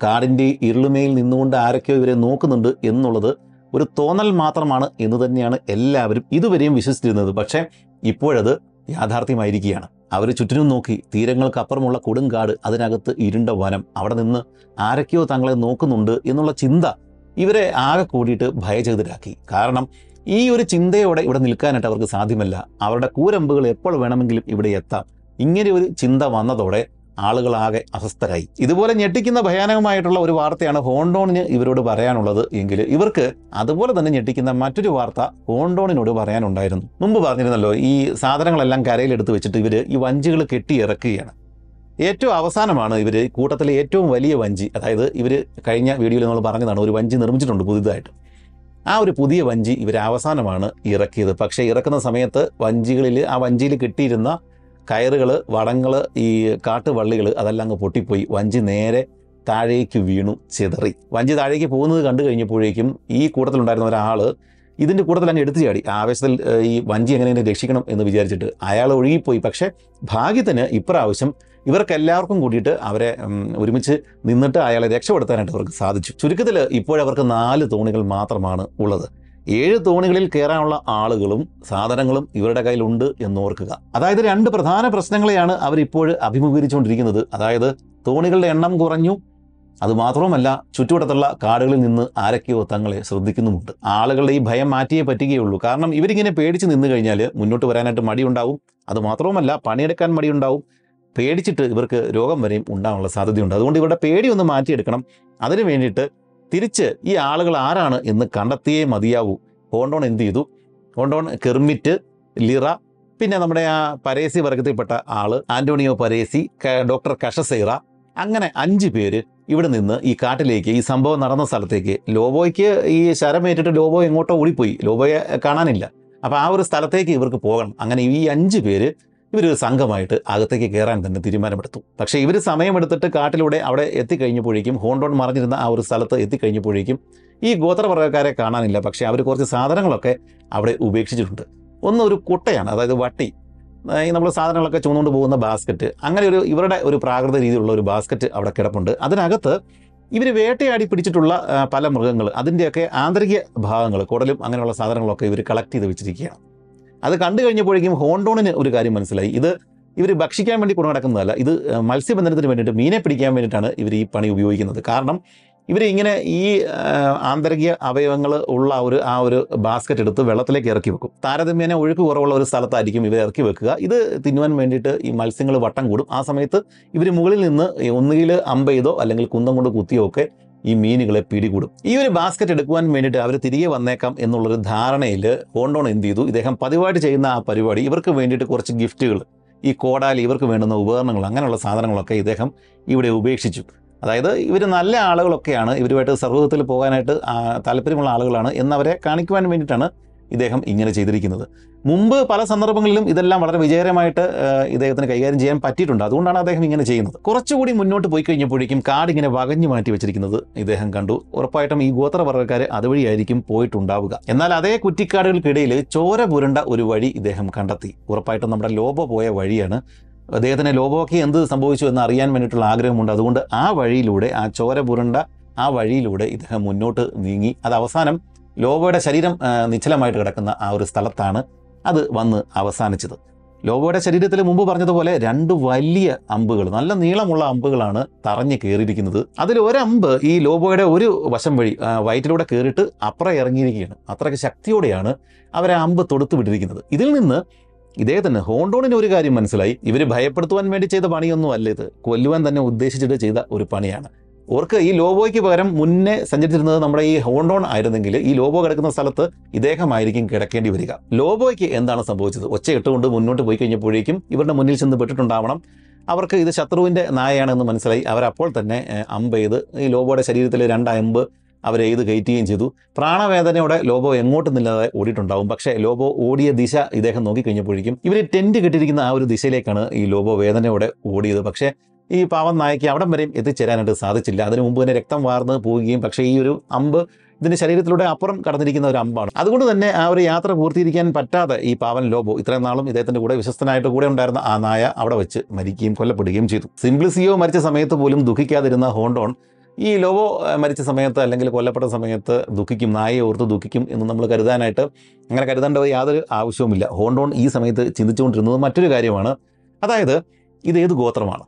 കാടിന്റെ ഇരുളുമയിൽ നിന്നുകൊണ്ട് ആരൊക്കെയോ ഇവരെ നോക്കുന്നുണ്ട് എന്നുള്ളത് ഒരു തോന്നൽ മാത്രമാണ് എന്ന് തന്നെയാണ് എല്ലാവരും ഇതുവരെയും വിശ്വസിച്ചിരുന്നത്. പക്ഷേ ഇപ്പോഴത് യാഥാർത്ഥ്യമായിരിക്കുകയാണ്. അവർ ചുറ്റിനും നോക്കി തീരങ്ങൾക്കപ്പുറമുള്ള കൊടുങ്കാട് അതിനകത്ത് ഇരുണ്ട വനം അവിടെ നിന്ന് ആരൊക്കെയോ തങ്ങളെ നോക്കുന്നുണ്ട് എന്നുള്ള ചിന്ത ഇവരെ ആകെ കൂടിയിട്ട് ഭയചകിതരാക്കി. കാരണം ഈ ഒരു ചിന്തയോടെ ഇവിടെ നിൽക്കാനായിട്ട് അവർക്ക് സാധ്യമല്ല. അവരുടെ കൂരമ്പുകൾ എപ്പോൾ വേണമെങ്കിലും ഇവിടെ എത്താം. ഇങ്ങനെ ഒരു ചിന്ത വന്നതോടെ ആളുകളാകെ അസ്വസ്ഥരായി. ഇതുപോലെ ഞെട്ടിക്കുന്ന ഭയാനകമായിട്ടുള്ള ഒരു വാർത്തയാണ് ഹോണ്ടോണിന് ഇവരോട് പറയാനുള്ളത് എങ്കിൽ ഇവർക്ക് അതുപോലെ തന്നെ ഞെട്ടിക്കുന്ന മറ്റൊരു വാർത്ത ഹോണ്ടോണിനോട് പറയാനുണ്ടായിരുന്നു. മുമ്പ് പറഞ്ഞിരുന്നല്ലോ ഈ സാധനങ്ങളെല്ലാം കരയിലെടുത്ത് വെച്ചിട്ട് ഇവർ ഈ വഞ്ചികൾ കെട്ടി ഇറക്കുകയാണ് ഏറ്റവും അവസാനമാണ് ഇവർ കൂട്ടത്തിലെ ഏറ്റവും വലിയ വഞ്ചി. അതായത് ഇവർ കഴിഞ്ഞ വീഡിയോയിൽ നമ്മൾ പറഞ്ഞതാണ് ഒരു വഞ്ചി നിർമ്മിച്ചിട്ടുണ്ട് പുതിയതായിട്ട്. ആ ഒരു പുതിയ വഞ്ചി ഇവർ അവസാനമാണ് ഇറക്കിയത്. പക്ഷേ ഇറക്കുന്ന സമയത്ത് വഞ്ചികളിൽ ആ വഞ്ചിയിൽ കിട്ടിയിരുന്ന കയറുകൾ വടങ്ങൾ ഈ കാട്ടുവള്ളികൾ അതെല്ലാം അങ്ങ് പൊട്ടിപ്പോയി. വഞ്ചി നേരെ താഴേക്ക് വീണു ചിതറി. വഞ്ചി താഴേക്ക് പോകുന്നത് കണ്ടു കഴിഞ്ഞപ്പോഴേക്കും ഈ കൂട്ടത്തിലുണ്ടായിരുന്ന ഒരാൾ ഇതിന്റെ കൂട്ടത്തിൽ അങ്ങ് എടുത്തു ചാടി. ആവേശത്തിൽ ഈ വഞ്ചി എങ്ങനെയെങ്കിലും രക്ഷിക്കണം എന്ന് വിചാരിച്ചിട്ട് അയാൾ ഒഴുകിപ്പോയി. പക്ഷേ ഭാഗ്യത്തിന് ഇപ്രാവശ്യം ഇവർക്കെല്ലാവർക്കും കൂടിയിട്ട് അവരെ ഒരുമിച്ച് നിന്നിട്ട് അയാളെ രക്ഷപ്പെടുത്താനായിട്ട് അവർക്ക് സാധിച്ചു. ചുരുക്കത്തിൽ ഇപ്പോഴവർക്ക് നാല് തോണികൾ മാത്രമാണ് ഉള്ളത്. ഏഴ് തോണികളിൽ കയറാനുള്ള ആളുകളും സാധനങ്ങളും ഇവരുടെ കയ്യിലുണ്ട് എന്നോർക്കുക. അതായത് രണ്ട് പ്രധാന പ്രശ്നങ്ങളെയാണ് അവർ ഇപ്പോൾ അഭിമുഖീകരിച്ചുകൊണ്ടിരിക്കുന്നത്. അതായത് തോണികളുടെ എണ്ണം കുറഞ്ഞു. അതുമാത്രവുമല്ല ചുറ്റുവട്ടത്തുള്ള കാടുകളിൽ നിന്ന് ആരൊക്കെയോ തങ്ങളെ ശ്രദ്ധിക്കുന്നുമുണ്ട്. ആളുകളുടെ ഈ ഭയം മാറ്റിയേ പറ്റുകയുള്ളൂ. കാരണം ഇവരിങ്ങനെ പേടിച്ച് നിന്ന് കഴിഞ്ഞാൽ മുന്നോട്ട് വരാനായിട്ട് മടിയുണ്ടാവും. അതുമാത്രവുമല്ല പണിയെടുക്കാൻ മടിയുണ്ടാവും. പേടിച്ചിട്ട് ഇവർക്ക് രോഗം വരെയും ഉണ്ടാകാനുള്ള സാധ്യതയുണ്ട്. അതുകൊണ്ട് ഇവരുടെ പേടി ഒന്ന് മാറ്റിയെടുക്കണം. അതിനു വേണ്ടിയിട്ട് തിരിച്ച് ഈ ആളുകൾ ആരാണ് എന്ന് കണ്ടെത്തിയേ മതിയാവൂ. ഹോണ്ടോൺ എന്ത് ചെയ്തു? ഹോണ്ടോൺ കെർമിറ്റ് ലിറ പിന്നെ നമ്മുടെ ആ പരേസി വർഗത്തിൽപ്പെട്ട ആൾ ആന്റോണിയോ പരേസി ഡോക്ടർ കഷസൈറ അങ്ങനെ അഞ്ച് പേര് ഇവിടെ നിന്ന് ഈ കാട്ടിലേക്ക് ഈ സംഭവം നടന്ന സ്ഥലത്തേക്ക്. ലോബോയ്ക്ക് ഈ ശരമേറ്റിട്ട് ലോബോ എങ്ങോട്ടോ ഓടിപ്പോയി. ലോബോയെ കാണാനില്ല. അപ്പോൾ ആ ഒരു സ്ഥലത്തേക്ക് ഇവർക്ക് പോകണം. അങ്ങനെ ഈ അഞ്ച് പേര് ഇവരൊരു സംഘമായിട്ട് അകത്തേക്ക് കയറാൻ തന്നെ തീരുമാനമെടുത്തു. പക്ഷേ ഇവർ സമയമെടുത്തിട്ട് കാട്ടിലൂടെ അവിടെ എത്തിക്കഴിഞ്ഞപ്പോഴേക്കും ഹോണ്ടോൺ മറിഞ്ഞിരുന്ന ആ ഒരു സ്ഥലത്ത് എത്തിക്കഴിഞ്ഞപ്പോഴേക്കും ഈ ഗോത്രവർഗക്കാരെ കാണാനില്ല. പക്ഷേ അവർ കുറച്ച് സാധനങ്ങളൊക്കെ അവിടെ ഉപേക്ഷിച്ചിട്ടുണ്ട്. ഒന്ന് ഒരു കുട്ടയാണ് അതായത് വട്ടി. നമ്മൾ സാധനങ്ങളൊക്കെ ചുമന്നുകൊണ്ട് പോകുന്ന ബാസ്ക്കറ്റ് അങ്ങനെ ഒരു ഇവരുടെ ഒരു പ്രാകൃത രീതിയിലുള്ള ഒരു ബാസ്ക്കറ്റ് അവിടെ കിടപ്പുണ്ട്. അതിനകത്ത് ഇവർ വേട്ടയാടി പിടിച്ചിട്ടുള്ള പല മൃഗങ്ങൾ അതിന്റെയൊക്കെ ആന്തരിക ഭാഗങ്ങൾ കുടലും അങ്ങനെയുള്ള സാധനങ്ങളൊക്കെ ഇവർ കളക്ട് ചെയ്ത് വെച്ചിരിക്കുകയാണ്. അത് കണ്ടു കഴിഞ്ഞപ്പോഴേക്കും ഹോണ്ടോണിന് ഒരു കാര്യം മനസ്സിലായി. ഇത് ഇവർ ഭക്ഷിക്കാൻ വേണ്ടി കൊണ്ടു നടക്കുന്നതല്ല ഇത് മത്സ്യബന്ധനത്തിന് വേണ്ടിയിട്ട് മീനെ പിടിക്കാൻ വേണ്ടിയിട്ടാണ് ഇവർ ഈ പണി ഉപയോഗിക്കുന്നത്. കാരണം ഇവർ ഇങ്ങനെ ഈ ആന്തരിക അവയവങ്ങൾ ഉള്ള ഒരു ആ ഒരു ബാസ്ക്കറ്റ് എടുത്ത് വെള്ളത്തിലേക്ക് ഇറക്കി വെക്കും. താരതമ്യേന ഒഴുക്ക് കുറവുള്ള ഒരു സ്ഥലത്തായിരിക്കും ഇവർ ഇറക്കി വെക്കുക. ഇത് തിന്നുവാൻ വേണ്ടിയിട്ട് ഈ മത്സ്യങ്ങൾ വട്ടം കൂടും. ആ സമയത്ത് ഇവർ മുകളിൽ നിന്ന് ഒന്നുകിൽ അമ്പെയ്തോ അല്ലെങ്കിൽ കുന്തം കൊണ്ട് കുത്തിയോ ഒക്കെ ഈ മീനുകളെ പിടികൂടും. ഈ ഒരു ബാസ്ക്കറ്റ് എടുക്കുവാൻ വേണ്ടിയിട്ട് അവർ തിരികെ വന്നേക്കാം എന്നുള്ളൊരു ധാരണയിൽ ഹോണ്ടോൺ എന്ത് ചെയ്തു? ഇദ്ദേഹം പതിവായിട്ട് ചെയ്യുന്ന ആ പരിപാടി ഇവർക്ക് വേണ്ടിയിട്ട് കുറച്ച് ഗിഫ്റ്റുകൾ ഈ കോടാലി ഇവർക്ക് വേണ്ടുന്ന ഉപകരണങ്ങൾ അങ്ങനെയുള്ള സാധനങ്ങളൊക്കെ ഇദ്ദേഹം ഇവിടെ ഉപേക്ഷിച്ചു. അതായത് ഇവർ നല്ല ആളുകളൊക്കെയാണ് ഇവരുമായിട്ട് സർവതത്തിൽ പോകാനായിട്ട് താല്പര്യമുള്ള ആളുകളാണ് എന്നവരെ കാണിക്കുവാൻ വേണ്ടിയിട്ടാണ് ഇദ്ദേഹം ഇങ്ങനെ ചെയ്തിരിക്കുന്നത്. മുമ്പ് പല സന്ദർഭങ്ങളിലും ഇതെല്ലാം വളരെ വിജയകരമായിട്ട് ഇദ്ദേഹത്തിന് കൈകാര്യം ചെയ്യാൻ പറ്റിയിട്ടുണ്ട്. അതുകൊണ്ടാണ് അദ്ദേഹം ഇങ്ങനെ ചെയ്യുന്നത്. കുറച്ചുകൂടി മുന്നോട്ട് പോയി കഴിഞ്ഞപ്പോഴേക്കും കാട് ഇങ്ങനെ വകഞ്ഞു മാറ്റി വെച്ചിരിക്കുന്നത് ഇദ്ദേഹം കണ്ടു. ഉറപ്പായിട്ടും ഈ ഗോത്രവർഗക്കാർ അതുവഴിയായിരിക്കും പോയിട്ടുണ്ടാവുക. എന്നാൽ അതേ കുറ്റിക്കാടുകൾക്കിടയിൽ ചോര പുരണ്ട ഒരു വഴി ഇദ്ദേഹം കണ്ടെത്തി. ഉറപ്പായിട്ടും നമ്മുടെ ലോബോ പോയ വഴിയാണ്. അദ്ദേഹത്തിന് ലോപമൊക്കെ എന്ത് സംഭവിച്ചു എന്ന് അറിയാൻ വേണ്ടിയിട്ടുള്ള ആഗ്രഹമുണ്ട്. അതുകൊണ്ട് ആ വഴിയിലൂടെ ആ ചോര പുരണ്ട ആ വഴിയിലൂടെ ഇദ്ദേഹം മുന്നോട്ട് നീങ്ങി. അത് അവസാനം ലോബോയുടെ ശരീരം നിശ്ചലമായിട്ട് കിടക്കുന്ന ആ ഒരു സ്ഥലത്താണ് അത് വന്ന് അവസാനിച്ചത്. ലോബോയുടെ ശരീരത്തിൽ മുമ്പ് പറഞ്ഞതുപോലെ രണ്ട് വലിയ അമ്പുകൾ നല്ല നീളമുള്ള അമ്പുകളാണ് തറഞ്ഞ് കയറിയിരിക്കുന്നത്. അതിൽ ഒരമ്പ് ഈ ലോബോയുടെ ഒരു വശം വഴി വയറ്റിലൂടെ കയറിയിട്ട് അപ്പുറം ഇറങ്ങിയിരിക്കുകയാണ്. അത്രയ്ക്ക് ശക്തിയോടെയാണ് അവരെ അമ്പ് തൊടുത്തു വിട്ടിരിക്കുന്നത്. ഇതിൽ നിന്ന് ഇദ്ദേഹത്തിന് ഹോണ്ടോണിന് ഒരു കാര്യം മനസ്സിലായി. ഇവർ ഭയപ്പെടുത്തുവാൻ വേണ്ടി ചെയ്ത പണിയൊന്നും അല്ല ഇത്. കൊല്ലുവാൻ തന്നെ ഉദ്ദേശിച്ചിട്ട് ചെയ്ത ഒരു പണിയാണ്. ഓർക്ക് ഈ ലോബോയ്ക്ക് പകരം മുന്നേ സഞ്ചരിച്ചിരുന്നത് നമ്മുടെ ഈ ഹോണ്ടോൺ ആയിരുന്നെങ്കിൽ ഈ ലോബോ കിടക്കുന്ന സ്ഥലത്ത് ഇദ്ദേഹമായിരിക്കും കിടക്കേണ്ടി വരിക. ലോബോയ്ക്ക് എന്താണ് സംഭവിച്ചത്? ഒച്ച ഇട്ടുകൊണ്ട് മുന്നോട്ട് പോയി കഴിഞ്ഞപ്പോഴേക്കും ഇവരുടെ മുന്നിൽ ചെന്ന് പെട്ടിട്ടുണ്ടാവണം. അവർക്ക് ഇത് ശത്രുവിന്റെ നായയാണെന്ന് മനസ്സിലായി. അവരപ്പോൾ തന്നെ അമ്പ് ചെയ്ത് ഈ ലോബോയുടെ ശരീരത്തിലെ രണ്ട് അമ്പ് അവരെ ഇത് കയറ്റുകയും ചെയ്തു. പ്രാണവേദനയോടെ ലോബോ എങ്ങോട്ടും നില്ലാതെ ഓടിയിട്ടുണ്ടാവും. പക്ഷേ ലോബോ ഓടിയ ദിശ ഇദ്ദേഹം നോക്കിക്കഴിഞ്ഞപ്പോഴേക്കും ഇവർ ടെന്റ് കെട്ടിയിരിക്കുന്ന ആ ഒരു ദിശയിലേക്കാണ് ഈ ലോബോ വേദനയോടെ ഓടിയത്. പക്ഷേ ഈ പാവം നായയ്ക്ക് അവിടം വരെയും എത്തിച്ചേരാനായിട്ട് സാധിച്ചില്ല. അതിനു മുമ്പ് തന്നെ രക്തം വാർന്ന് പോവുകയും പക്ഷേ ഈ ഒരു അമ്പ് ഇതിന്റെ ശരീരത്തിലൂടെ അപ്പുറം കടന്നിരിക്കുന്ന ഒരു അമ്പാണ്. അതുകൊണ്ട് തന്നെ ആ ഒരു യാത്ര പൂർത്തീകരിക്കാൻ പറ്റാതെ ഈ പാവൻ ലോബോ ഇത്രയും നാളും ഇദ്ദേഹത്തിന്റെ കൂടെ വിശ്വസ്തനായിട്ട് കൂടെ ഉണ്ടായിരുന്ന ആ നായ അവിടെ വെച്ച് മരിക്കുകയും കൊല്ലപ്പെടുകയും ചെയ്തു. സിംപ്ലിസിയോ മരിച്ച സമയത്ത് പോലും ദുഃഖിക്കാതിരുന്ന ഹോണ്ടോൺ ഈ ലോബോ മരിച്ച സമയത്ത് അല്ലെങ്കിൽ കൊല്ലപ്പെട്ട സമയത്ത് ദുഃഖിക്കും നായയെ ഓർത്ത് ദുഃഖിക്കും എന്ന് നമ്മൾ കരുതാനായിട്ട് അങ്ങനെ കരുതേണ്ട യാതൊരു ആവശ്യവുമില്ല. ഹോണ്ടോൺ ഈ സമയത്ത് ചിന്തിച്ചുകൊണ്ടിരുന്നത് മറ്റൊരു കാര്യമാണ്. അതായത് ഇത് ഏത് ഗോത്രമാണ്?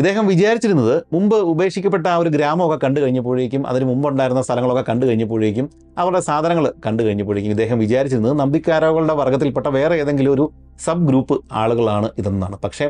ഇദ്ദേഹം വിചാരിച്ചിരുന്നത് മുമ്പ് ഉപേക്ഷിക്കപ്പെട്ട ആ ഒരു ഗ്രാമമൊക്കെ കണ്ടു കഴിഞ്ഞപ്പോഴേക്കും അതിന് മുമ്പുണ്ടായിരുന്ന സ്ഥലങ്ങളൊക്കെ കണ്ടു കഴിഞ്ഞപ്പോഴേക്കും അവരുടെ സാധനങ്ങൾ കണ്ടു കഴിഞ്ഞപ്പോഴേക്കും ഇദ്ദേഹം വിചാരിച്ചിരുന്നത് നമ്പിക്കാരകളുടെ വർഗത്തിൽപ്പെട്ട വേറെ ഏതെങ്കിലും ഒരു സബ് ഗ്രൂപ്പ് ആളുകളാണ് ഇതെന്നാണ്. പക്ഷേ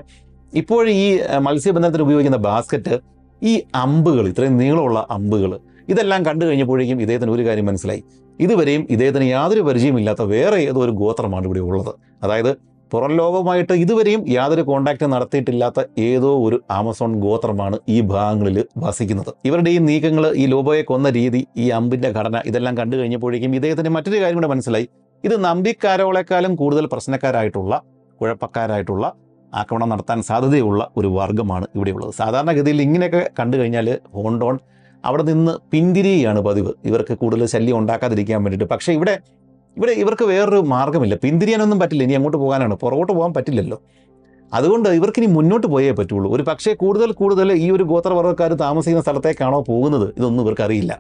ഇപ്പോൾ ഈ മത്സ്യബന്ധനത്തിന് ഉപയോഗിക്കുന്ന ബാസ്ക്കറ്റ് ഈ അമ്പുകൾ ഇത്രയും നീളമുള്ള അമ്പുകൾ ഇതെല്ലാം കണ്ടു കഴിഞ്ഞപ്പോഴേക്കും ഇദ്ദേഹത്തിന് ഒരു കാര്യം മനസ്സിലായി. ഇതുവരെയും ഇദ്ദേഹത്തിന് യാതൊരു പരിചയമില്ലാത്ത വേറെ ഏതോ ഒരു ഗോത്രമാണ് ഇവിടെ ഉള്ളത്. അതായത് പുറം ലോകവുമായിട്ട് ഇതുവരെയും യാതൊരു കോണ്ടാക്ട് നടത്തിയിട്ടില്ലാത്ത ഏതോ ഒരു ആമസോൺ ഗോത്രമാണ് ഈ ഭാഗങ്ങളിൽ വസിക്കുന്നത്. ഇവരുടെ ഈ നീക്കങ്ങൾ ഈ ലോബോയെ കൊന്ന രീതി ഈ അമ്പിന്റെ ഘടന ഇതെല്ലാം കണ്ടു കഴിഞ്ഞപ്പോഴേക്കും ഇദ്ദേഹത്തിന് മറ്റൊരു കാര്യം കൂടെ മനസ്സിലായി. ഇത് നമ്പിക്കാരോളെക്കാളും കൂടുതൽ പ്രശ്നക്കാരായിട്ടുള്ള കുഴപ്പക്കാരായിട്ടുള്ള ആക്രമണം നടത്താൻ സാധ്യതയുള്ള ഒരു വർഗമാണ് ഇവിടെയുള്ളത്. സാധാരണഗതിയിൽ ഇങ്ങനെയൊക്കെ കണ്ടു കഴിഞ്ഞാൽ ഹോണ്ടോൺ അവിടെ നിന്ന് പിന്തിരിയാണ് പതിവ്. ഇവർക്ക് കൂടുതൽ ശല്യം ഉണ്ടാക്കാതിരിക്കാൻ വേണ്ടിയിട്ട്. പക്ഷേ ഇവിടെ ഇവിടെ ഇവർക്ക് വേറൊരു മാർഗമില്ല പിന്തിരിയാനൊന്നും പറ്റില്ല. ഇനി അങ്ങോട്ട് പോകാനാണ്. പുറകോട്ട് പോകാൻ പറ്റില്ലല്ലോ. അതുകൊണ്ട് ഇവർക്കിനി മുന്നോട്ട് പോയേ പറ്റുള്ളൂ. ഒരു പക്ഷേ കൂടുതൽ കൂടുതൽ ഈ ഒരു ഗോത്രവർഗക്കാർ താമസിക്കുന്ന സ്ഥലത്തേക്കാണോ പോകുന്നത്? ഇതൊന്നും ഇവർക്ക് അറിയില്ല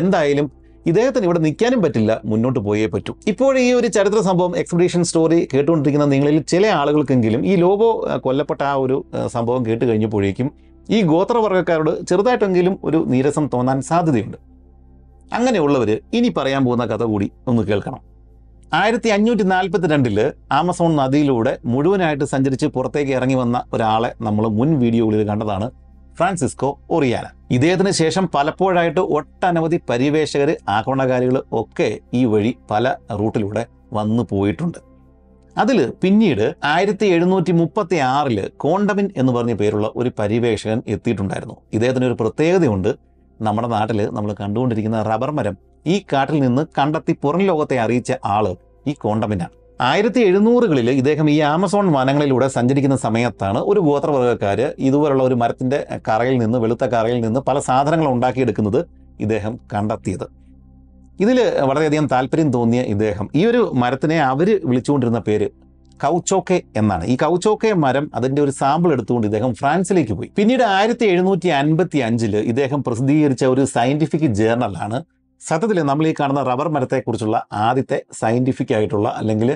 എന്തായാലും ഇദ്ദേഹത്തിന് ഇവിടെ നിൽക്കാനും പറ്റില്ല. മുന്നോട്ട് പോയേ പറ്റൂ. ഇപ്പോൾ ഈ ഒരു ചരിത്ര സംഭവം എക്സ്പെഡീഷൻ സ്റ്റോറി കേട്ടുകൊണ്ടിരിക്കുന്ന നിങ്ങളിൽ ചില ആളുകൾക്കെങ്കിലും ഈ ലോബോ കൊല്ലപ്പെട്ട ആ ഒരു സംഭവം കേട്ട് കഴിഞ്ഞപ്പോഴേക്കും ഈ ഗോത്രവർഗക്കാരോട് ചെറുതായിട്ടെങ്കിലും ഒരു നീരസം തോന്നാൻ സാധ്യതയുണ്ട്. അങ്ങനെയുള്ളവർ ഇനി പറയാൻ പോകുന്ന കഥ കൂടി ഒന്ന് കേൾക്കണം. ആയിരത്തി അഞ്ഞൂറ്റി നാൽപ്പത്തി രണ്ടിൽ ആമസോൺ നദിയിലൂടെ മുഴുവനായിട്ട് സഞ്ചരിച്ച് പുറത്തേക്ക് ഇറങ്ങി വന്ന ഒരാളെ നമ്മൾ മുൻ വീഡിയോകളിൽ കണ്ടതാണ് ഫ്രാൻസിസ്കോ ഒറിയാന. ഇദ്ദേഹത്തിന് ശേഷം പലപ്പോഴായിട്ട് ഒട്ടനവധി പര്യവേഷകർ ആക്രമണകാരികൾ ഒക്കെ ഈ വഴി പല റൂട്ടിലൂടെ വന്നു പോയിട്ടുണ്ട്. അതിൽ പിന്നീട് ആയിരത്തി എഴുന്നൂറ്റി മുപ്പത്തി ആറിൽ കോണ്ടമിൻ എന്ന് പറഞ്ഞ പേരുള്ള ഒരു പര്യവേഷകൻ എത്തിയിട്ടുണ്ടായിരുന്നു. ഇദ്ദേഹത്തിന് ഒരു പ്രത്യേകതയുണ്ട്. നമ്മുടെ നാട്ടിൽ നമ്മൾ കണ്ടുകൊണ്ടിരിക്കുന്ന റബ്ബർ മരം ഈ കാട്ടിൽ നിന്ന് കണ്ടെത്തി പുറം ലോകത്തെ അറിയിച്ച ആൾ ഈ കോണ്ടമിനാണ്. ആയിരത്തി എഴുന്നൂറുകളിൽ ഇദ്ദേഹം ഈ ആമസോൺ വനങ്ങളിലൂടെ സഞ്ചരിക്കുന്ന സമയത്താണ് ഒരു ഗോത്രവർഗക്കാർ ഇതുപോലുള്ള ഒരു മരത്തിന്റെ കറയിൽ നിന്ന് വെളുത്ത കറയിൽ നിന്ന് പല സാധനങ്ങൾ ഉണ്ടാക്കിയെടുക്കുന്നത് ഇദ്ദേഹം കണ്ടെത്തിയത്. ഇതിൽ വളരെയധികം താല്പര്യം തോന്നിയ ഇദ്ദേഹം ഈ ഒരു മരത്തിനെ അവർ വിളിച്ചുകൊണ്ടിരുന്ന പേര് കൗച്ചോക്കെ എന്നാണ്. ഈ കൗച്ചോക്കെ മരം അതിന്റെ ഒരു സാമ്പിൾ എടുത്തുകൊണ്ട് ഇദ്ദേഹം ഫ്രാൻസിലേക്ക് പോയി. പിന്നീട് ആയിരത്തി എഴുന്നൂറ്റി അൻപത്തി അഞ്ചിൽ ഇദ്ദേഹം പ്രസിദ്ധീകരിച്ച ഒരു സയന്റിഫിക് ജേർണലാണ് സത്യത്തിൽ നമ്മൾ ഈ കാണുന്ന റബ്ബർ മരത്തെക്കുറിച്ചുള്ള ആദ്യത്തെ സയന്റിഫിക് ആയിട്ടുള്ള അല്ലെങ്കിൽ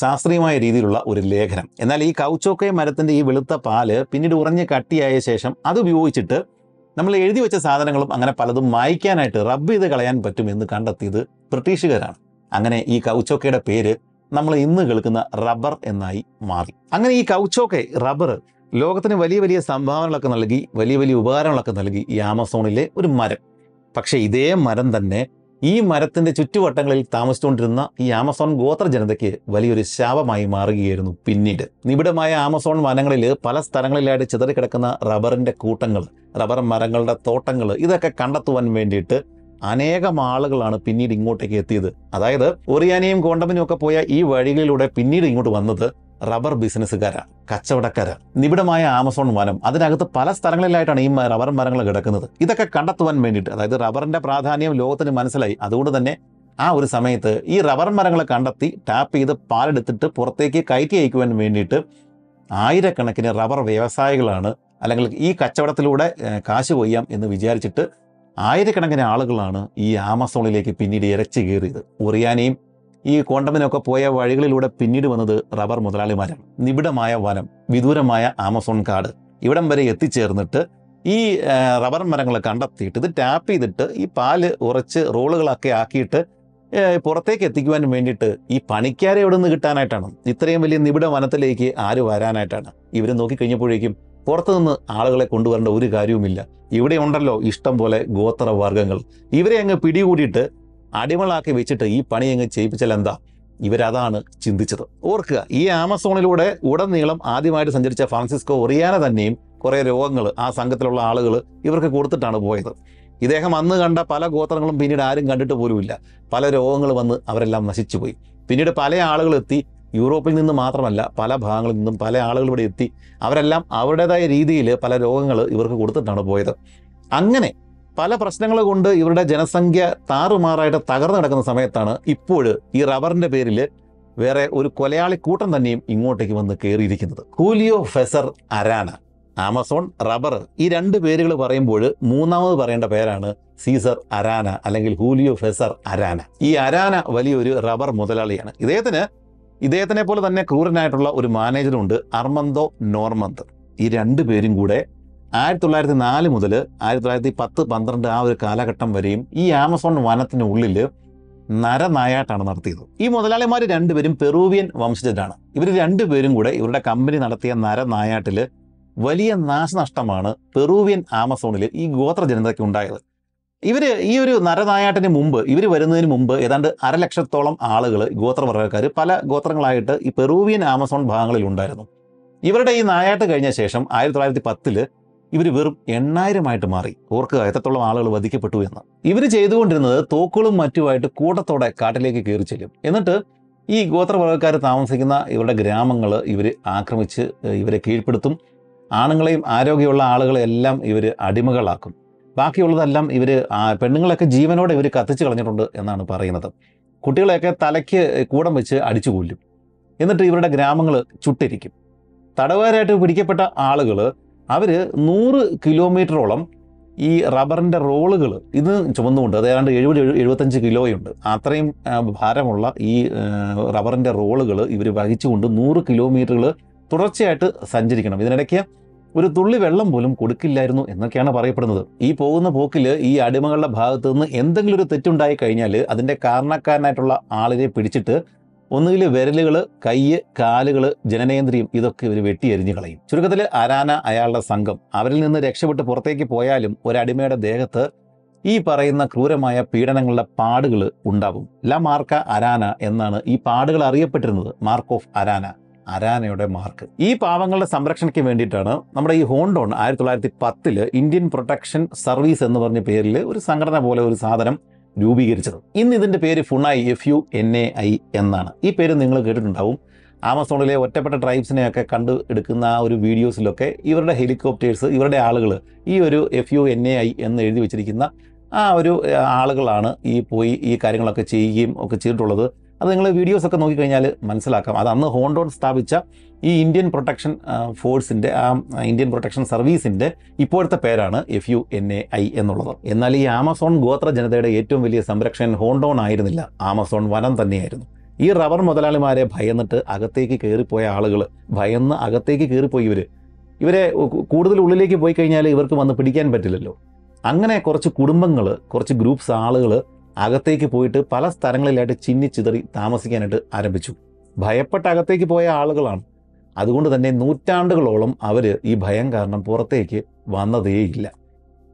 ശാസ്ത്രീയമായ രീതിയിലുള്ള ഒരു ലേഖനം. എന്നാൽ ഈ കൗച്ചോക്കെ മരത്തിന്റെ ഈ വെളുത്ത പാൽ പിന്നീട് ഉറഞ്ഞ് കട്ടിയായ ശേഷം അത് ഉപയോഗിച്ചിട്ട് നമ്മൾ എഴുതി വെച്ച സാധനങ്ങളും അങ്ങനെ പലതും മായ്ക്കാനായിട്ട് റബ്ബ് ചെയ്ത് കളയാൻ പറ്റും എന്ന് കണ്ടെത്തിയത് ബ്രിട്ടീഷുകാരാണ്. അങ്ങനെ ഈ കൗച്ചോക്കയുടെ പേര് നമ്മൾ ഇന്ന് കേൾക്കുന്ന റബ്ബർ എന്നായി മാറി. അങ്ങനെ ഈ കൗച്ചോക്കെ റബ്ബർ ലോകത്തിന് വലിയ വലിയ സംഭാവനകളൊക്കെ നൽകി വലിയ വലിയ ഉപകാരങ്ങളൊക്കെ നൽകി ഈ ആമസോണിലെ ഒരു മരം. പക്ഷേ ഇതേ മരം തന്നെ ഈ മരത്തിന്റെ ചുറ്റുവട്ടങ്ങളിൽ താമസിച്ചുകൊണ്ടിരുന്ന ഈ ആമസോൺ ഗോത്ര ജനതയ്ക്ക് വലിയൊരു ശാപമായി മാറുകയായിരുന്നു പിന്നീട്. നിബിഡമായ ആമസോൺ വനങ്ങളിൽ പല സ്ഥലങ്ങളിലായിട്ട് ചിതറിക്കിടക്കുന്ന റബ്ബറിന്റെ കൂട്ടങ്ങൾ റബ്ബർ മരങ്ങളുടെ തോട്ടങ്ങൾ ഇതൊക്കെ കണ്ടെത്തുവാൻ വേണ്ടിയിട്ട് അനേകം ആളുകളാണ് പിന്നീട് ഇങ്ങോട്ടേക്ക് എത്തിയത്. അതായത് ഒറിയാനയും കോണ്ടമിനും ഒക്കെ പോയ ഈ വഴികളിലൂടെ പിന്നീട് ഇങ്ങോട്ട് വന്നത് റബ്ബർ ബിസിനസ്സുകാരാണ് കച്ചവടക്കാരാണ് നിബിഡമായ ആമസോൺ വനം അതിനകത്ത് പല സ്ഥലങ്ങളിലായിട്ടാണ് ഈ റബ്ബർ മരങ്ങൾ കിടക്കുന്നത്. ഇതൊക്കെ കണ്ടെത്തുവാൻ വേണ്ടിയിട്ട് അതായത് റബ്ബറിന്റെ പ്രാധാന്യം ലോകത്തിന് മനസ്സിലായി. അതുകൊണ്ട് തന്നെ ആ ഒരു സമയത്ത് ഈ റബ്ബർ മരങ്ങൾ കണ്ടെത്തി ടാപ്പ് ചെയ്ത് പാലെടുത്തിട്ട് പുറത്തേക്ക് കയറ്റി അയക്കുവാൻ വേണ്ടിയിട്ട് ആയിരക്കണക്കിന് റബ്ബർ വ്യവസായികളാണ് അല്ലെങ്കിൽ ഈ കച്ചവടത്തിലൂടെ കാശ് കൊയ്യാം എന്ന് വിചാരിച്ചിട്ട് ആയിരക്കണക്കിന് ആളുകളാണ് ഈ ആമസോണിലേക്ക് പിന്നീട് ഇരച്ചു കയറിയത് ഒറിയാനയും ഈ കോണ്ടമിനൊക്കെ പോയ വഴികളിലൂടെ പിന്നീട് വന്നത് റബ്ബർ മുതലാളിമാരാണ്. നിബിഡമായ വനം വിദൂരമായ ആമസോൺ കാട്. ഇവിടം വരെ എത്തിച്ചേർന്നിട്ട് ഈ റബ്ബർ മരങ്ങൾ കണ്ടെത്തിയിട്ട് ഇത് ടാപ്പ് ചെയ്തിട്ട് ഈ പാൽ ഉറച്ച് റോളുകളൊക്കെ ആക്കിയിട്ട് പുറത്തേക്ക് എത്തിക്കുവാൻ വേണ്ടിയിട്ട് ഈ പണിക്കാരെ എവിടെ നിന്ന് കിട്ടാനായിട്ടാണ്. ഇത്രയും വലിയ നിബിഡ വനത്തിലേക്ക് ആര് വരാനായിട്ടാണ്. ഇവർ നോക്കിക്കഴിഞ്ഞപ്പോഴേക്കും പുറത്തുനിന്ന് ആളുകളെ കൊണ്ടുവരേണ്ട ഒരു കാര്യവുമില്ല. ഇവിടെ ഉണ്ടല്ലോ ഇഷ്ടം പോലെ ഗോത്രവർഗങ്ങൾ ഇവരെ അങ്ങ് പിടികൂടിയിട്ട് അടിമകളാക്കി വെച്ചിട്ട് ഈ പണി അങ്ങ് ചെയ്യിപ്പിച്ചാൽ എന്താ? ഇവരതാണ് ചിന്തിച്ചത്. ഓർക്കുക ഈ ആമസോണിലൂടെ ഉടനീളം ആദ്യമായിട്ട് സഞ്ചരിച്ച ഫ്രാൻസിസ്കോ ഒറിയാന തന്നെയും കുറേ രോഗങ്ങൾ ആ സംഘത്തിലുള്ള ആളുകൾ ഇവർക്ക് കൊടുത്തിട്ടാണ് പോയത്. ഇദ്ദേഹം അന്ന് കണ്ട പല ഗോത്രങ്ങളും പിന്നീട് ആരും കണ്ടിട്ട് പോലുമില്ല. പല രോഗങ്ങൾ വന്ന് അവരെല്ലാം നശിച്ചുപോയി. പിന്നീട് പല ആളുകൾ എത്തി യൂറോപ്പിൽ നിന്ന് മാത്രമല്ല പല ഭാഗങ്ങളിൽ നിന്നും പല ആളുകൾ ഇവിടെ എത്തി. അവരെല്ലാം അവരുടേതായ രീതിയിൽ പല രോഗങ്ങൾ ഇവർക്ക് കൊടുത്തിട്ടാണ് പോയത്. അങ്ങനെ പല പ്രശ്നങ്ങൾ കൊണ്ട് ഇവരുടെ ജനസംഖ്യ താറുമാറായിട്ട് തകർന്നു കിടക്കുന്ന സമയത്താണ് ഇപ്പോൾ ഈ റബ്ബറിന്റെ പേരിൽ വേറെ ഒരു കൊലയാളി കൂട്ടം തന്നെയും ഇങ്ങോട്ടേക്ക് വന്ന് കയറിയിരിക്കുന്നത്. Julio Cesar Arana Amazon rubber ഈ രണ്ട് പേരുകൾ പറയുമ്പോൾ മൂന്നാമത് പറയേണ്ട പേരാണ് സീസർ അരാന അല്ലെങ്കിൽ ഹൂലിയോ ഫെസർ അരാന ഈ അരാന വലിയൊരു റബ്ബർ മുതലാളിയാണ്. ഇദ്ദേഹത്തിന് ഇദ്ദേഹത്തിനെ പോലെ തന്നെ ക്രൂരനായിട്ടുള്ള ഒരു മാനേജറുണ്ട് അർമന്തോ നോർമന്ത്. ഈ രണ്ട് പേരും കൂടെ ആയിരത്തി തൊള്ളായിരത്തി നാല് മുതൽ ആയിരത്തി തൊള്ളായിരത്തി പത്ത് പന്ത്രണ്ട് ആ ഒരു കാലഘട്ടം വരെയും ഈ ആമസോൺ വനത്തിനുള്ളിൽ നരനായാട്ടാണ് നടത്തിയത്. ഈ മുതലാളിമാർ രണ്ടുപേരും പെറൂവിയൻ വംശജരാണ്. ഇവർ രണ്ടുപേരും കൂടെ ഇവരുടെ കമ്പനി നടത്തിയ നരനായാട്ടിൽ വലിയ നാശനഷ്ടമാണ് പെറൂവിയൻ ആമസോണിൽ ഈ ഗോത്ര ജനതയ്ക്ക് ഉണ്ടായത്. ഇവർ ഈ ഒരു നരനായാട്ടിന് മുമ്പ് ഇവർ വരുന്നതിന് മുമ്പ് ഏതാണ്ട് അരലക്ഷത്തോളം ആളുകൾ ഗോത്രവർഗക്കാർ പല ഗോത്രങ്ങളായിട്ട് ഈ പെറൂവിയൻ ആമസോൺ ഭാഗങ്ങളിൽ ഉണ്ടായിരുന്നു ഇവരുടെ ഈ നായാട്ട് കഴിഞ്ഞ ശേഷം ആയിരത്തി തൊള്ളായിരത്തി ഇവർ വെറും എണ്ണായിരമായിട്ട് മാറി. ഓർക്കുക എത്രത്തോളം ആളുകൾ വധിക്കപ്പെട്ടു എന്ന്. ഇവർ ചെയ്തുകൊണ്ടിരുന്നത് തോക്കുകളും മറ്റുമായിട്ട് കൂട്ടത്തോടെ കാട്ടിലേക്ക് കയറി ചെല്ലും. എന്നിട്ട് ഈ ഗോത്രവർഗക്കാർ താമസിക്കുന്ന ഇവരുടെ ഗ്രാമങ്ങൾ ഇവർ ആക്രമിച്ച് ഇവരെ കീഴ്പ്പെടുത്തും. ആണുങ്ങളെയും ആരോഗ്യമുള്ള ആളുകളെല്ലാം ഇവർ അടിമകളാക്കും. ബാക്കിയുള്ളതെല്ലാം ഇവർ പെണ്ണുങ്ങളൊക്കെ ജീവനോടെ ഇവർ കത്തിച്ച് കളഞ്ഞിട്ടുണ്ട് എന്നാണ് പറയുന്നത്. കുട്ടികളെയൊക്കെ തലയ്ക്ക് കൂടം വെച്ച് അടിച്ചു കൊല്ലും എന്നിട്ട് ഇവരുടെ ഗ്രാമങ്ങൾ ചുട്ടിരിക്കും. തടവുകാരായിട്ട് പിടിക്കപ്പെട്ട ആളുകൾ അവർ നൂറ് കിലോമീറ്ററോളം ഈ റബ്ബറിന്റെ റോളുകൾ ഇത് ചുമന്നുകൊണ്ട് അത് ഏതാണ്ട് എഴുപത് എഴു- എഴുപത്തഞ്ച് കിലോയുണ്ട്. അത്രയും ഭാരമുള്ള ഈ റബ്ബറിന്റെ റോളുകൾ ഇവർ വഹിച്ചുകൊണ്ട് നൂറ് കിലോമീറ്ററുകൾ തുടർച്ചയായിട്ട് സഞ്ചരിക്കണം. ഇതിനിടയ്ക്ക് ഒരു തുള്ളി വെള്ളം പോലും കൊടുക്കില്ലായിരുന്നു എന്നൊക്കെയാണ് പറയപ്പെടുന്നത്. ഈ പോകുന്ന പോക്കിൽ ഈ അടിമകളുടെ ഭാഗത്തു നിന്ന് എന്തെങ്കിലും ഒരു തെറ്റുണ്ടായി കഴിഞ്ഞാൽ അതിന്റെ കാരണക്കാരനായിട്ടുള്ള ആളിനെ പിടിച്ചിട്ട് ഒന്നുകിൽ വിരലുകൾ കയ്യ് കാലുകൾ ജനനേന്ദ്രിയം ഇതൊക്കെ ഇവർ വെട്ടിയെരിഞ്ഞു കളയും. ചുരുക്കത്തിൽ അരാന അയാളുടെ സംഘം അവരിൽ നിന്ന് രക്ഷപ്പെട്ട് പുറത്തേക്ക് പോയാലും ഒരടിമയുടെ ദേഹത്ത് ഈ പറയുന്ന ക്രൂരമായ പീഡനങ്ങളുടെ പാടുകൾ ഉണ്ടാവും. ല മാർക്ക അരാന എന്നാണ് ഈ പാടുകൾ അറിയപ്പെട്ടിരുന്നത്. മാർക്ക് ഓഫ് അരാന അരാനയുടെ മാർക്ക്. ഈ പാവങ്ങളുടെ സംരക്ഷണയ്ക്ക് വേണ്ടിയിട്ടാണ് നമ്മുടെ ഈ ഹോണ്ടോൺ ആയിരത്തി തൊള്ളായിരത്തി പത്തിൽ ഇന്ത്യൻ പ്രൊട്ടക്ഷൻ സർവീസ് എന്ന് പറഞ്ഞ പേരിൽ ഒരു സംഘടന പോലെ ഒരു സാധനം രൂപീകരിച്ചത്. ഇന്ന് ഇതിന്റെ പേര് Funai F U N A I എന്നാണ്. ഈ പേര് നിങ്ങൾ കേട്ടിട്ടുണ്ടാവും. ആമസോണിലെ ഒറ്റപ്പെട്ട ട്രൈബ്സിനെയൊക്കെ കണ്ടു എടുക്കുന്ന ആ ഒരു വീഡിയോസിലൊക്കെ ഇവരുടെ ഹെലികോപ്റ്റേഴ്സ് ഇവരുടെ ആളുകൾ ഈ ഒരു F U N A I എന്ന് എഴുതി വെച്ചിരിക്കുന്ന ആ ഒരു ആളുകളാണ് ഈ പോയി ഈ കാര്യങ്ങളൊക്കെ ചെയ്യുകയും ഒക്കെ ചെയ്തിട്ടുള്ളത്. അത് നിങ്ങൾ വീഡിയോസ് ഒക്കെ നോക്കിക്കഴിഞ്ഞാൽ മനസ്സിലാക്കാം. അത് അന്ന് ഹോണ്ടോൺ സ്ഥാപിച്ച ഈ ഇന്ത്യൻ പ്രൊട്ടക്ഷൻ ഫോഴ്സിന്റെ ആ ഇന്ത്യൻ പ്രൊട്ടക്ഷൻ സർവീസിന്റെ ഇപ്പോഴത്തെ പേരാണ് F U N A I എന്നുള്ളത്. എന്നാൽ ഈ ആമസോൺ ഗോത്ര ജനതയുടെ ഏറ്റവും വലിയ സംരക്ഷകൻ ഹോണ്ടോൺ ആയിരുന്നില്ല. ആമസോൺ വനം തന്നെയായിരുന്നു. ഈ റബ്ബർ മുതലാളിമാരെ ഭയന്നിട്ട് അകത്തേക്ക് കയറിപ്പോയ ആളുകൾ ഭയന്ന് അകത്തേക്ക് കയറിപ്പോയി ഇവർ ഇവരെ കൂടുതൽ ഉള്ളിലേക്ക് പോയി കഴിഞ്ഞാൽ ഇവർക്ക് വന്ന് പിടിക്കാൻ പറ്റില്ലല്ലോ. അങ്ങനെ കുറച്ച് കുടുംബങ്ങൾ കുറച്ച് ഗ്രൂപ്പ്സ് ആളുകൾ അകത്തേക്ക് പോയിട്ട് പല സ്ഥലങ്ങളിലായിട്ട് ചിന്നിച്ചിതറി താമസിക്കാനായിട്ട് ആരംഭിച്ചു. ഭയപ്പെട്ട് അകത്തേക്ക് പോയ ആളുകളാണ്. അതുകൊണ്ട് തന്നെ നൂറ്റാണ്ടുകളോളം അവർ ഈ ഭയം കാരണം പുറത്തേക്ക് വന്നതേയില്ല.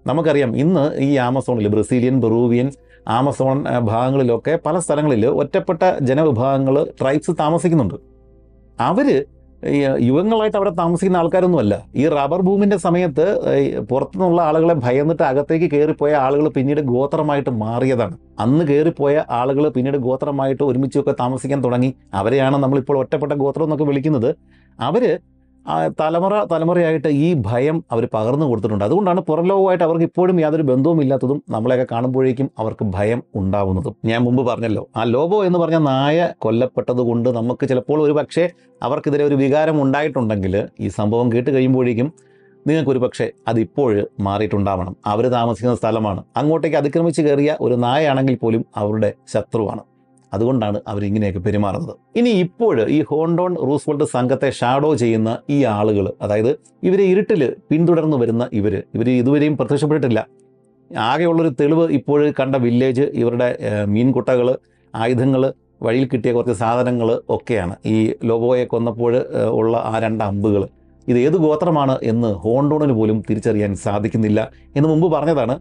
നമുക്കറിയാം ഇന്ന് ഈ ആമസോണിൽ ബ്രസീലിയൻ ബെറൂവിയൻ ആമസോൺ ഭാഗങ്ങളിലൊക്കെ പല സ്ഥലങ്ങളിൽ ഒറ്റപ്പെട്ട ജനവിഭാഗങ്ങൾ ട്രൈബ്സ് താമസിക്കുന്നുണ്ട്. അവർ യുഗങ്ങളായിട്ട് അവിടെ താമസിക്കുന്ന ആൾക്കാരൊന്നുമല്ല. ഈ റബ്ബർ ഭൂമിന്റെ സമയത്ത് പുറത്തുനിന്നുള്ള ആളുകളെ ഭയന്നിട്ട് അകത്തേക്ക് കയറിപ്പോയ ആളുകൾ പിന്നീട് ഗോത്രമായിട്ട് മാറിയതാണ്. അന്ന് കയറിപ്പോയ ആളുകൾ പിന്നീട് ഗോത്രമായിട്ട് ഒരുമിച്ചൊക്കെ താമസിക്കാൻ തുടങ്ങി. അവരെയാണ് നമ്മളിപ്പോൾ ഒറ്റപ്പെട്ട ഗോത്രം എന്നൊക്കെ വിളിക്കുന്നത്. അവർ തലമുറ തലമുറയായിട്ട് ഈ ഭയം അവർ പകർന്നു കൊടുത്തിട്ടുണ്ട്. അതുകൊണ്ടാണ് പുറം ലോകവുമായിട്ട് അവർക്ക് ഇപ്പോഴും യാതൊരു ബന്ധവും ഇല്ലാത്തതും നമ്മളെയൊക്കെ കാണുമ്പോഴേക്കും അവർക്ക് ഭയം ഉണ്ടാവുന്നതും. ഞാൻ മുമ്പ് പറഞ്ഞല്ലോ ആ ലോബോ എന്ന് പറഞ്ഞ നായ കൊല്ലപ്പെട്ടത് കൊണ്ട് നമുക്ക് ചിലപ്പോൾ ഒരു പക്ഷേ അവർക്കെതിരെ ഒരു വികാരം ഉണ്ടായിട്ടുണ്ടെങ്കിൽ ഈ സംഭവം കേട്ട് കഴിയുമ്പോഴേക്കും നിങ്ങൾക്കൊരു പക്ഷേ അതിപ്പോൾ മാറിയിട്ടുണ്ടാവണം. അവർ താമസിക്കുന്ന സ്ഥലമാണ്. അങ്ങോട്ടേക്ക് അതിക്രമിച്ച് കയറിയ ഒരു നായയാണെങ്കിൽ പോലും അവരുടെ ശത്രുവാണ്. അതുകൊണ്ടാണ് അവരിങ്ങനെയൊക്കെ പെരുമാറുന്നത്. ഇനി ഇപ്പോൾ ഈ ഹോണ്ടോൺ റൂസ്വെൽട്ട് സംഘത്തെ ഷാഡോ ചെയ്യുന്ന ഈ ആളുകൾ അതായത് ഇവരെ ഇരുട്ടിൽ പിന്തുടർന്നു വരുന്ന ഇവർ ഇവർ ഇതുവരെയും പ്രത്യക്ഷപ്പെട്ടിട്ടില്ല. ആകെയുള്ളൊരു തെളിവ് ഇപ്പോൾ കണ്ട വില്ലേജ് ഇവരുടെ മീൻകുട്ടകൾ ആയുധങ്ങൾ വഴിയിൽ കിട്ടിയ കുറച്ച് സാധനങ്ങൾ ഒക്കെയാണ്. ഈ ലോബോയെ കൊന്നപ്പോൾ ഉള്ള ആ രണ്ട് അമ്പുകൾ ഇത് ഏത് ഗോത്രമാണ് എന്ന് ഹോണ്ടോണിന് പോലും തിരിച്ചറിയാൻ സാധിക്കുന്നില്ല എന്ന് മുമ്പ് പറഞ്ഞതാണ്.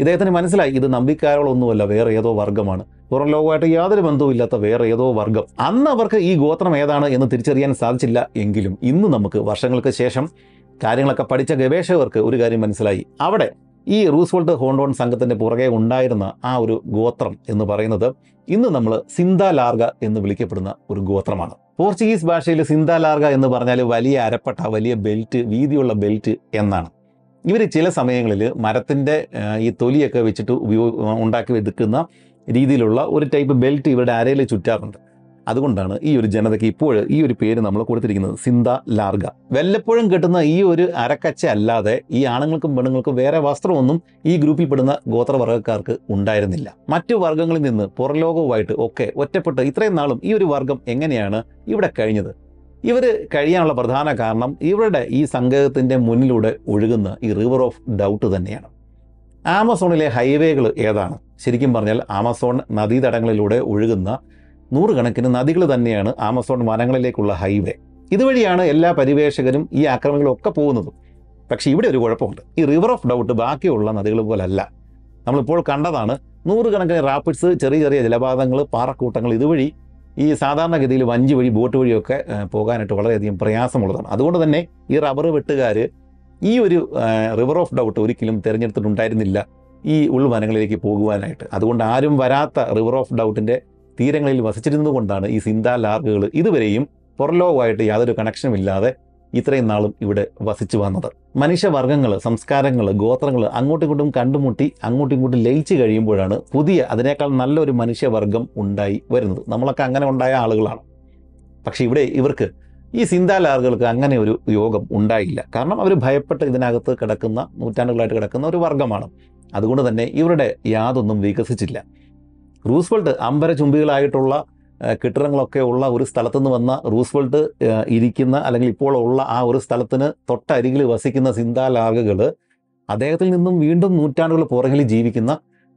ഇദ്ദേഹത്തിന് മനസ്സിലായി ഇത് നമ്പിക്കാരോളൊന്നുമല്ല വേറെ ഏതോ വർഗമാണ് പുറം ലോകമായിട്ട് യാതൊരു ബന്ധവുമില്ലാത്ത വേറെ ഏതോ വർഗം അന്ന് അവർക്ക് ഈ ഗോത്രം ഏതാണ് എന്ന് തിരിച്ചറിയാൻ സാധിച്ചില്ല എങ്കിലും ഇന്ന് നമുക്ക് വർഷങ്ങൾക്ക് ശേഷം കാര്യങ്ങളൊക്കെ പഠിച്ച ഗവേഷകർക്ക് ഒരു കാര്യം മനസ്സിലായി. അവിടെ ഈ റൂസ്വെൽട്ട് ഹോണ്ടോൺ സംഘത്തിന്റെ പുറകെ ഉണ്ടായിരുന്ന ആ ഒരു ഗോത്രം എന്ന് പറയുന്നത് ഇന്ന് നമ്മൾ സിന്ത ലാർഗ എന്ന് വിളിക്കപ്പെടുന്ന ഒരു ഗോത്രമാണ്. പോർച്ചുഗീസ് ഭാഷയിൽ സിന്ത ലാർഗ എന്ന് പറഞ്ഞാൽ വലിയ അരപ്പട്ട വലിയ ബെൽറ്റ് വീതിയുള്ള ബെൽറ്റ് എന്നാണ്. ഇവർ ചില സമയങ്ങളിൽ മരത്തിന്റെ ഈ തൊലിയൊക്കെ വെച്ചിട്ട് ഉപയോഗ ഉണ്ടാക്കി എടുക്കുന്ന രീതിയിലുള്ള ഒരു ടൈപ്പ് ബെൽറ്റ് ഇവരുടെ അരയിൽ ചുറ്റാറുണ്ട്. അതുകൊണ്ടാണ് ഈ ഒരു ജനതയ്ക്ക് ഇപ്പോൾ ഈ ഒരു പേര് നമ്മൾ കൊടുത്തിരിക്കുന്നത് സിന്ത ലാർഗ. വല്ലപ്പോഴും കിട്ടുന്ന ഈ ഒരു അരക്കച്ച അല്ലാതെ ഈ ആണുങ്ങൾക്കും പെണ്ണുങ്ങൾക്കും വേറെ വസ്ത്രമൊന്നും ഈ ഗ്രൂപ്പിൽ പെടുന്ന ഗോത്രവർഗക്കാർക്ക് ഉണ്ടായിരുന്നില്ല. മറ്റു വർഗങ്ങളിൽ നിന്ന് പുറലോകവുമായിട്ട് ഒക്കെ ഒറ്റപ്പെട്ട് ഇത്രയും നാളും ഈ ഒരു വർഗം എങ്ങനെയാണ് ഇവിടെ കഴിഞ്ഞത്? ഇവർ കഴിയാനുള്ള പ്രധാന കാരണം ഇവരുടെ ഈ സങ്കേതത്തിന്റെ മുന്നിലൂടെ ഒഴുകുന്ന ഈ റിവർ ഓഫ് ഡൗട്ട് തന്നെയാണ്. ആമസോണിലെ ഹൈവേകൾ ഏതാണ്? ശരിക്കും പറഞ്ഞാൽ ആമസോൺ നദീതടങ്ങളിലൂടെ ഒഴുകുന്ന നൂറുകണക്കിന് നദികൾ തന്നെയാണ് ആമസോൺ വനങ്ങളിലേക്കുള്ള ഹൈവേ ഇതുവഴിയാണ് എല്ലാ പരിവേഷകരും ഈ ആക്രമണങ്ങളും ഒക്കെ പോകുന്നതും. പക്ഷേ ഇവിടെ ഒരു കുഴപ്പമുണ്ട്. ഈ റിവർ ഓഫ് ഡൗട്ട് ബാക്കിയുള്ള നദികൾ പോലല്ല. നമ്മളിപ്പോൾ കണ്ടതാണ് നൂറുകണക്കിന് റാപ്പിഡ്സ് ചെറിയ ചെറിയ ജലപാതങ്ങൾ പാറക്കൂട്ടങ്ങൾ ഇതുവഴി ഈ സാധാരണഗതിയിൽ വഞ്ചി വഴി ബോട്ട് വഴിയൊക്കെ പോകാനായിട്ട് വളരെയധികം പ്രയാസമുള്ളതാണ്. അതുകൊണ്ട് തന്നെ ഈ റബ്ബർ വെട്ടുകാർ ഈ ഒരു റിവർ ഓഫ് ഡൗട്ട് ഒരിക്കലും തിരഞ്ഞെടുത്തിട്ടുണ്ടായിരുന്നില്ല ഈ ഉൾവനങ്ങളിലേക്ക് പോകുവാനായിട്ട്. അതുകൊണ്ട് ആരും വരാത്ത റിവർ ഓഫ് ഡൗട്ടിന്റെ തീരങ്ങളിൽ വസിച്ചിരുന്നതുകൊണ്ടാണ് ഈ സിന്താ ലാർഗുകൾ ഇതുവരെയും പുറലോകമായിട്ട് യാതൊരു കണക്ഷനും ഇല്ലാതെ ഇത്രയും നാളും ഇവിടെ വസിച്ചു വന്നത്. മനുഷ്യവർഗങ്ങൾ സംസ്കാരങ്ങൾ ഗോത്രങ്ങൾ അങ്ങോട്ടും ഇങ്ങോട്ടും കണ്ടുമുട്ടി അങ്ങോട്ടും ഇങ്ങോട്ടും ലയിച്ചു കഴിയുമ്പോഴാണ് പുതിയ അതിനേക്കാൾ നല്ലൊരു മനുഷ്യവർഗം ഉണ്ടായി വരുന്നത്. നമ്മളൊക്കെ അങ്ങനെ ഉണ്ടായ ആളുകളാണ്. പക്ഷേ ഇവിടെ ഇവർക്ക് ഈ സിന്താലാറുകൾക്ക് അങ്ങനെ ഒരു യോഗം ഉണ്ടായില്ല. കാരണം അവർ ഭയപ്പെട്ട് ഇതിനകത്ത് കിടക്കുന്ന നൂറ്റാണ്ടുകളായിട്ട് കിടക്കുന്ന ഒരു വർഗമാണ് അതുകൊണ്ട് തന്നെ ഇവരുടെ യാതൊന്നും വികസിച്ചില്ല. റൂസ്ബൾട്ട് അമ്പരചുംബികളായിട്ടുള്ള ഏഹ്, കെട്ടിടങ്ങളൊക്കെ ഉള്ള ഒരു സ്ഥലത്തുനിന്ന് വന്ന റൂസ്വെൽട്ട് ഇരിക്കുന്ന അല്ലെങ്കിൽ ഇപ്പോൾ ഉള്ള ആ ഒരു സ്ഥലത്തിന് തൊട്ടരികിൽ വസിക്കുന്ന സിന്താലാഗകൾ അദ്ദേഹത്തിൽ നിന്നും വീണ്ടും നൂറ്റാണ്ടുകൾ പുറകിൽ ജീവിക്കുന്ന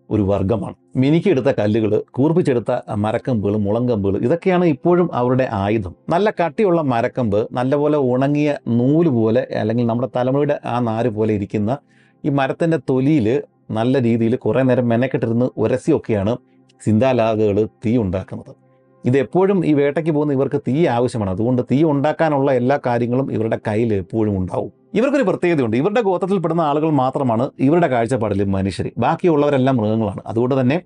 ഒരു വർഗമാണ്. മിനുക്കിയെടുത്ത കല്ലുകൾ കൂർപ്പിച്ചെടുത്ത മരക്കമ്പുകൾ മുളങ്കമ്പുകൾ ഇതൊക്കെയാണ് ഇപ്പോഴും അവരുടെ ആയുധം. നല്ല കട്ടിയുള്ള മരക്കമ്പ് നല്ലപോലെ ഉണങ്ങിയ നൂൽ പോലെ അല്ലെങ്കിൽ നമ്മുടെ തലമുറയുടെ ആ നാര് പോലെ ഇരിക്കുന്ന ഈ മരത്തിന്റെ തൊലിയിൽ നല്ല രീതിയിൽ കുറേ നേരം മെനക്കെട്ടിരുന്ന് ഉരസിയൊക്കെയാണ് സിന്താലാഗകൾ തീ ഉണ്ടാക്കുന്നത്. ഇത് എപ്പോഴും ഈ വേട്ടയ്ക്ക് പോകുന്ന ഇവർക്ക് തീ ആവശ്യമാണ്. അതുകൊണ്ട് തീ ഉണ്ടാക്കാനുള്ള എല്ലാ കാര്യങ്ങളും ഇവരുടെ കയ്യിൽ എപ്പോഴും ഉണ്ടാവും. ഇവർക്കൊരു പ്രത്യേകതയുണ്ട്. ഇവരുടെ ഗോത്രത്തിൽപ്പെടുന്ന ആളുകൾ മാത്രമാണ് ഇവരുടെ കാഴ്ചപ്പാടിൽ മനുഷ്യർ ബാക്കിയുള്ളവരെല്ലാം മൃഗങ്ങളാണ്. അതുകൊണ്ട് തന്നെ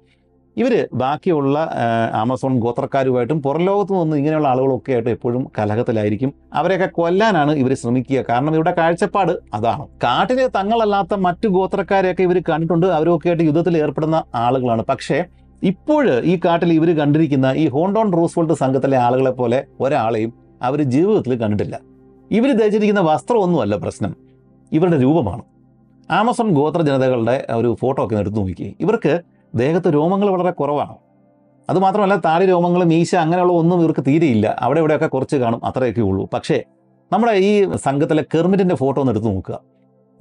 ഇവർ ബാക്കിയുള്ള ആമസോൺ ഗോത്രക്കാരുമായിട്ടും പുറം ലോകത്ത് നിന്ന് ഇങ്ങനെയുള്ള ആളുകളൊക്കെ ആയിട്ട് എപ്പോഴും കലഹത്തിലായിരിക്കും. അവരെയൊക്കെ കൊല്ലാനാണ് ഇവർ ശ്രമിക്കുക. കാരണം ഇവരുടെ കാഴ്ചപ്പാട് അതാണ്. കാട്ടിലെ തങ്ങളല്ലാത്ത മറ്റു ഗോത്രക്കാരെയൊക്കെ ഇവർ കണ്ടിട്ടുണ്ട്. അവരൊക്കെ ആയിട്ട് യുദ്ധത്തിൽ ഏർപ്പെടുന്ന ആളുകളാണ്. പക്ഷേ ഇപ്പോൾ ഈ കാട്ടിൽ ഇവർ കണ്ടിരിക്കുന്ന ഈ ഹോണ്ടോൺ റൂസ്വോൾട്ട് സംഘത്തിലെ ആളുകളെ പോലെ ഒരാളെയും അവർ ജീവിതത്തിൽ കണ്ടിട്ടില്ല. ഇവർ ധരിച്ചിരിക്കുന്ന വസ്ത്രമൊന്നുമല്ല പ്രശ്നം. ഇവരുടെ രൂപമാണ്. ആമസോൺ ഗോത്ര ജനതകളുടെ ഒരു ഫോട്ടോ ഒക്കെ എടുത്തു നോക്കി ഇവർക്ക് ദേഹത്ത് രോമങ്ങൾ വളരെ കുറവാണ്. അതുമാത്രമല്ല താടി രോമങ്ങൾ മീശ അങ്ങനെയുള്ള ഒന്നും ഇവർക്ക് തീരെയില്ല. അവിടെ ഇവിടെയൊക്കെ കുറച്ച് കാണും അത്രയൊക്കെ ഉള്ളൂ. പക്ഷേ നമ്മുടെ ഈ സംഘത്തിലെ കെർമിറ്റിന്റെ ഫോട്ടോ ഒന്ന് എടുത്തു നോക്കുക.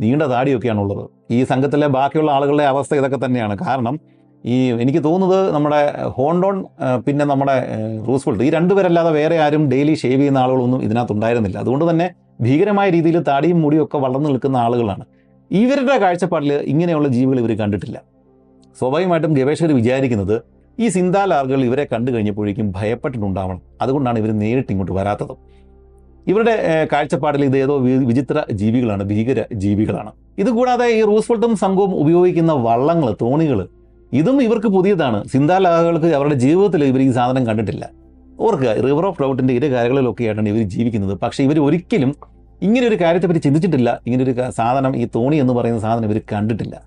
നീണ്ട താടിയൊക്കെയാണുള്ളത്. ഈ സംഘത്തിലെ ബാക്കിയുള്ള ആളുകളുടെ അവസ്ഥ ഇതൊക്കെ തന്നെയാണ്. കാരണം ഈ എനിക്ക് തോന്നുന്നത് നമ്മുടെ ഹോണ്ടോൺ പിന്നെ നമ്മുടെ റൂസ്ഫുൾഡ് ഈ രണ്ടുപേരല്ലാതെ വേറെ ആരും ഡെയിലി ഷേവ് ചെയ്യുന്ന ആളുകളൊന്നും ഇതിനകത്ത് ഉണ്ടായിരുന്നില്ല. അതുകൊണ്ട് തന്നെ ഭീകരമായ രീതിയിൽ താടിയും മുടിയും ഒക്കെ വളർന്നു നിൽക്കുന്ന ആളുകളാണ്. ഇവരുടെ കാഴ്ചപ്പാടിൽ ഇങ്ങനെയുള്ള ജീവികൾ ഇവർ കണ്ടിട്ടില്ല. സ്വാഭാവികമായിട്ടും ഗവേഷകർ വിചാരിക്കുന്നത് ഈ സിന്താലാറുകൾ ഇവരെ കണ്ടു കഴിഞ്ഞപ്പോഴേക്കും ഭയപ്പെട്ടിട്ടുണ്ടാവണം. അതുകൊണ്ടാണ് ഇവർ നേരിട്ട് ഇങ്ങോട്ട് വരാത്തത്. ഇവരുടെ കാഴ്ചപ്പാടിൽ ഇത് ഏതോ വിചിത്ര ജീവികളാണ് ഭീകര ജീവികളാണ്. ഇതുകൂടാതെ ഈ റൂസ്വെൽട്ടും സംഘവും ഉപയോഗിക്കുന്ന വള്ളങ്ങൾ തോണികൾ ഇതും ഇവർക്ക് പുതിയതാണ്. സിന്താലാഹകൾക്ക് അവരുടെ ജീവിതത്തിൽ ഇവർ ഈ സാധനം കണ്ടിട്ടില്ല. ഓർക്കുക റിവർ ഓഫ് ഡൗട്ടിന്റെ ഇരു ഇവർ ജീവിക്കുന്നത്. പക്ഷേ ഇവർ ഒരിക്കലും ഇങ്ങനെ ഒരു കാര്യത്തെപ്പറ്റി ചിന്തിച്ചിട്ടില്ല. ഇങ്ങനെ ഒരു സാധനം ഈ തോണി എന്ന് പറയുന്ന സാധനം ഇവർ കണ്ടിട്ടില്ല.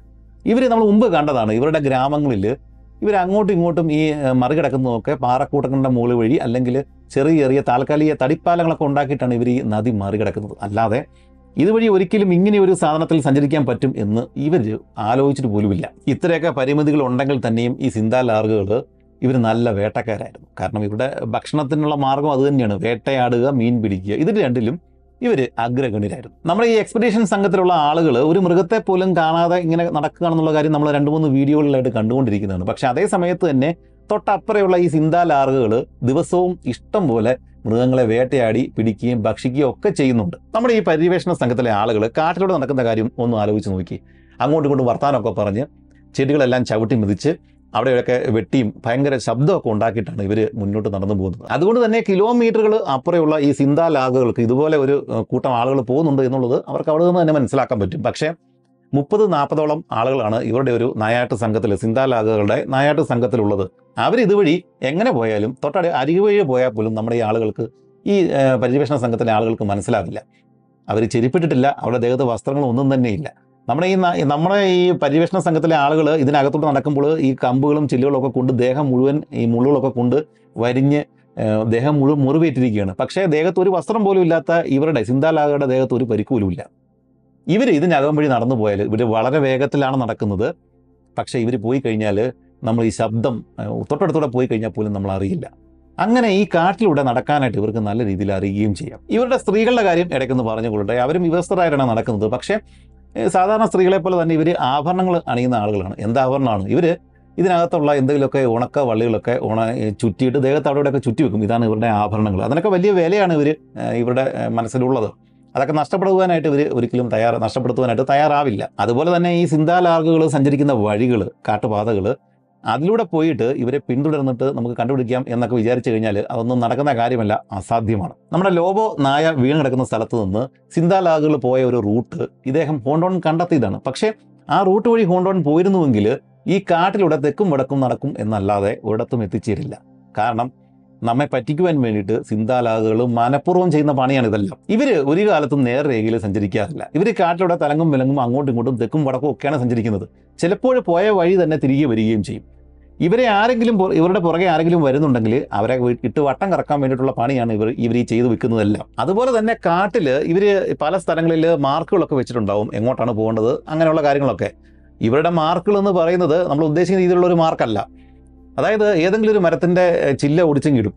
ഇവർ നമ്മൾ മുമ്പ് കണ്ടതാണ്. ഇവരുടെ ഗ്രാമങ്ങളിൽ ഇവർ അങ്ങോട്ടും ഇങ്ങോട്ടും ഈ മറികടക്കുന്നതൊക്കെ പാറക്കൂട്ടങ്ങളുടെ മുകളിൽ വഴി അല്ലെങ്കിൽ ചെറിയ ചെറിയ താൽക്കാലിക തടിപ്പാലങ്ങളൊക്കെ ഉണ്ടാക്കിയിട്ടാണ് ഇവർ ഈ നദി മറികടക്കുന്നത്. അല്ലാതെ ഇതുവഴി ഒരിക്കലും ഇങ്ങനെ ഒരു സാധനത്തിൽ സഞ്ചരിക്കാൻ പറ്റും എന്ന് ഇവർ ആലോചിച്ചിട്ട് പോലുമില്ല. ഇത്രയൊക്കെ പരിമിതികൾ ഉണ്ടെങ്കിൽ തന്നെയും ഈ സിന്താ ലാർഗുകൾ ഇവർ നല്ല വേട്ടക്കാരായിരുന്നു. കാരണം ഇവരുടെ ഭക്ഷണത്തിനുള്ള മാർഗം അതുതന്നെയാണ് വേട്ടയാടുക മീൻ പിടിക്കുക ഇതിൽ രണ്ടിലും ഇവർ അഗ്രഗണ്യരായിരുന്നു. നമ്മുടെ ഈ എക്സ്പെഡീഷൻ സംഘത്തിലുള്ള ആളുകൾ ഒരു മൃഗത്തെ പോലും കാണാതെ ഇങ്ങനെ നടക്കുകയാണെന്നുള്ള കാര്യം നമ്മൾ രണ്ട് മൂന്ന് വീഡിയോകളിലായിട്ട് കണ്ടുകൊണ്ടിരിക്കുന്നതാണ്. പക്ഷേ അതേ സമയത്ത് തന്നെ തൊട്ടപ്പുറയുള്ള ഈ സിന്താ ലാർഗുകൾ ദിവസവും ഇഷ്ടം പോലെ മൃഗങ്ങളെ വേട്ടയാടി പിടിക്കുകയും ഭക്ഷിക്കുകയും ഒക്കെ ചെയ്യുന്നുണ്ട്. നമ്മുടെ ഈ പര്യവേഷണ സംഘത്തിലെ ആളുകൾ കാട്ടിലൂടെ നടക്കുന്ന കാര്യം ഒന്ന് ആലോചിച്ച് നോക്കി. അങ്ങോട്ടും ഇങ്ങോട്ടും വർത്താനമൊക്കെ പറഞ്ഞ് ചെടികളെല്ലാം ചവിട്ടി മിതിച്ച് അവിടെയൊക്കെ വെട്ടിയും ഭയങ്കര ശബ്ദമൊക്കെ ഉണ്ടാക്കിയിട്ടാണ് ഇവർ മുന്നോട്ട് നടന്നു പോകുന്നത്. അതുകൊണ്ട് തന്നെ കിലോമീറ്ററുകൾ അപ്പുറമുള്ള ഈ സിന്താ ലാഗുകൾക്ക് ഇതുപോലെ ഒരു കൂട്ടം ആളുകൾ പോകുന്നുണ്ട് എന്നുള്ളത് അവർക്ക് അവിടെ നിന്ന് തന്നെ മനസ്സിലാക്കാൻ പറ്റും. പക്ഷേ മുപ്പത് നാൽപ്പതോളം ആളുകളാണ് ഇവരുടെ ഒരു നായാട്ട് സംഘത്തിൽ സിന്താലാഗകളുടെ നായാട്ട് സംഘത്തിലുള്ളത്. അവർ ഇതുവഴി എങ്ങനെ പോയാലും തൊട്ടടി അരികു വഴി പോയാൽ പോലും നമ്മുടെ ഈ ആളുകൾക്ക് ഈ പര്യവേഷണ സംഘത്തിലെ ആളുകൾക്ക് മനസ്സിലാവില്ല. അവർ ചെരിപ്പിട്ടിട്ടില്ല അവരുടെ ദേഹത്ത് വസ്ത്രങ്ങളൊന്നും തന്നെയില്ല നമ്മുടെ ഈ നമ്മുടെ ഈ പര്യവേഷണ സംഘത്തിലെ ആളുകൾ ഇതിനകത്തോട്ട് നടക്കുമ്പോൾ ഈ കമ്പുകളും ചില്ലുകളും ഒക്കെ കൊണ്ട് ദേഹം മുഴുവൻ ഈ മുള്ളുകളൊക്കെ കൊണ്ട് വരിഞ്ഞ് ദേഹം മുഴുവൻ മുറിവേറ്റിരിക്കുകയാണ്. പക്ഷേ ദേഹത്ത് ഒരു വസ്ത്രം പോലും ഇല്ലാത്ത ഇവരുടെ സിന്താലാഗയുടെ ദേഹത്ത് ഒരു പരിക്ക് ഇവർ ഇതിനകം വഴി നടന്നു പോയാൽ ഇവർ വളരെ വേഗത്തിലാണ് നടക്കുന്നത്. പക്ഷേ ഇവർ പോയി കഴിഞ്ഞാൽ നമ്മൾ ഈ ശബ്ദം തൊട്ടടുത്തൂടെ പോയി കഴിഞ്ഞാൽ പോലും നമ്മൾ അറിയില്ല. അങ്ങനെ ഈ കാട്ടിലൂടെ നടക്കാനായിട്ട് ഇവർക്ക് നല്ല രീതിയിൽ അറിയുകയും ചെയ്യാം. ഇവരുടെ സ്ത്രീകളുടെ കാര്യം ഇടയ്ക്കൊന്ന് പറഞ്ഞുകൊള്ളട്ടെ അവരും വിവസ്ത്രരായിട്ടാണ് നടക്കുന്നത്. പക്ഷേ സാധാരണ സ്ത്രീകളെ പോലെ തന്നെ ഇവർ ആഭരണങ്ങൾ അണിയുന്ന ആളുകളാണ്. എന്ത് ആഭരണമാണ്? ഇവർ ഇതിനകത്തുള്ള എന്തെങ്കിലുമൊക്കെ ഉണക്ക വള്ളികളൊക്കെ ഉണ ചുറ്റിയിട്ട് ദേഹത്ത് അവിടെ ഇവിടെയൊക്കെ ചുറ്റി വെക്കും. ഇതാണ് ഇവരുടെ ആഭരണങ്ങൾ. അതിനൊക്കെ വലിയ വിലയാണ് ഇവർ ഇവരുടെ മനസ്സിലുള്ളത്. അതൊക്കെ നഷ്ടപ്പെടുവാനായിട്ട് ഇവർ ഒരിക്കലും തയ്യാർ നഷ്ടപ്പെടുത്തുവാനായിട്ട് തയ്യാറാവില്ല. അതുപോലെ തന്നെ ഈ സിന്താലാർഗുകൾ സഞ്ചരിക്കുന്ന വഴികൾ കാട്ടുപാതകൾ അതിലൂടെ പോയിട്ട് ഇവരെ പിന്തുടർന്നിട്ട് നമുക്ക് കണ്ടുപിടിക്കാം എന്നൊക്കെ വിചാരിച്ചു കഴിഞ്ഞാൽ അതൊന്നും നടക്കുന്ന കാര്യമല്ല അസാധ്യമാണ്. നമ്മുടെ ലോബോ നായ വീണ് കിടക്കുന്ന സ്ഥലത്ത് നിന്ന് സിന്താലാഗുകൾ പോയ ഒരു റൂട്ട് ഇദ്ദേഹം ഹോണ്ടോൺ കണ്ടെത്തിയതാണ്. പക്ഷേ ആ റൂട്ട് വഴി ഹോണ്ടോൺ പോയിരുന്നുവെങ്കിൽ ഈ കാട്ടിലൂടെ തെക്കും വടക്കും നടക്കും എന്നല്ലാതെ ഒരിടത്തും എത്തിച്ചേരില്ല. കാരണം നമ്മെ പറ്റിക്കുവാൻ വേണ്ടിയിട്ട് സിന്താലാഹുകളും മനഃപൂർവം ചെയ്യുന്ന പണിയാണ് ഇതെല്ലാം. ഇവർ ഒരു കാലത്തും നേർരേഖയിൽ സഞ്ചരിക്കാറില്ല. ഇവർ കാട്ടിലൂടെ തലങ്ങും വിലങ്ങും അങ്ങോട്ടും ഇങ്ങോട്ടും തെക്കും വടക്കും ഒക്കെയാണ് സഞ്ചരിക്കുന്നത്. ചിലപ്പോൾ പോയ വഴി തന്നെ തിരികെ വരികയും ചെയ്യും. ഇവരെ ആരെങ്കിലും ഇവരുടെ പുറകെ ആരെങ്കിലും വരുന്നുണ്ടെങ്കിൽ അവരെ ഇട്ട് വട്ടം കറക്കാൻ വേണ്ടിയിട്ടുള്ള പണിയാണ് ഇവർ ഇവർ ഈ ചെയ്തു വെക്കുന്നതെല്ലാം. അതുപോലെ തന്നെ കാട്ടിൽ ഇവർ പല സ്ഥലങ്ങളിൽ മാർക്കുകളൊക്കെ വെച്ചിട്ടുണ്ടാവും. എങ്ങോട്ടാണ് പോകേണ്ടത്? അങ്ങനെയുള്ള കാര്യങ്ങളൊക്കെ. ഇവരുടെ മാർക്കുകൾ എന്ന് പറയുന്നത് നമ്മൾ ഉദ്ദേശിക്കുന്ന രീതിയിലുള്ള ഒരു മാർക്കല്ല. അതായത് ഏതെങ്കിലും ഒരു മരത്തിന്റെ ചില്ല ഒടിച്ചെങ്കിടും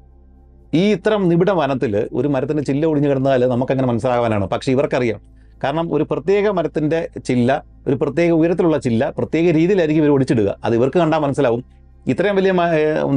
ഈ ഇത്തരം നിബിഡ വനത്തിൽ ഒരു മരത്തിന്റെ ചില്ല ഒടിഞ്ഞു കിടന്നാൽ നമുക്കങ്ങനെ മനസ്സിലാകാനാണ്. പക്ഷേ ഇവർക്കറിയാം. കാരണം ഒരു പ്രത്യേക മരത്തിന്റെ ചില്ല ഒരു പ്രത്യേക ഉയരത്തിലുള്ള ചില്ല പ്രത്യേക രീതിയിലായിരിക്കും ഇവർ ഒടിച്ചിടുക. അത് ഇവർക്ക് കണ്ടാൽ മനസ്സിലാവും. ഇത്രയും വലിയ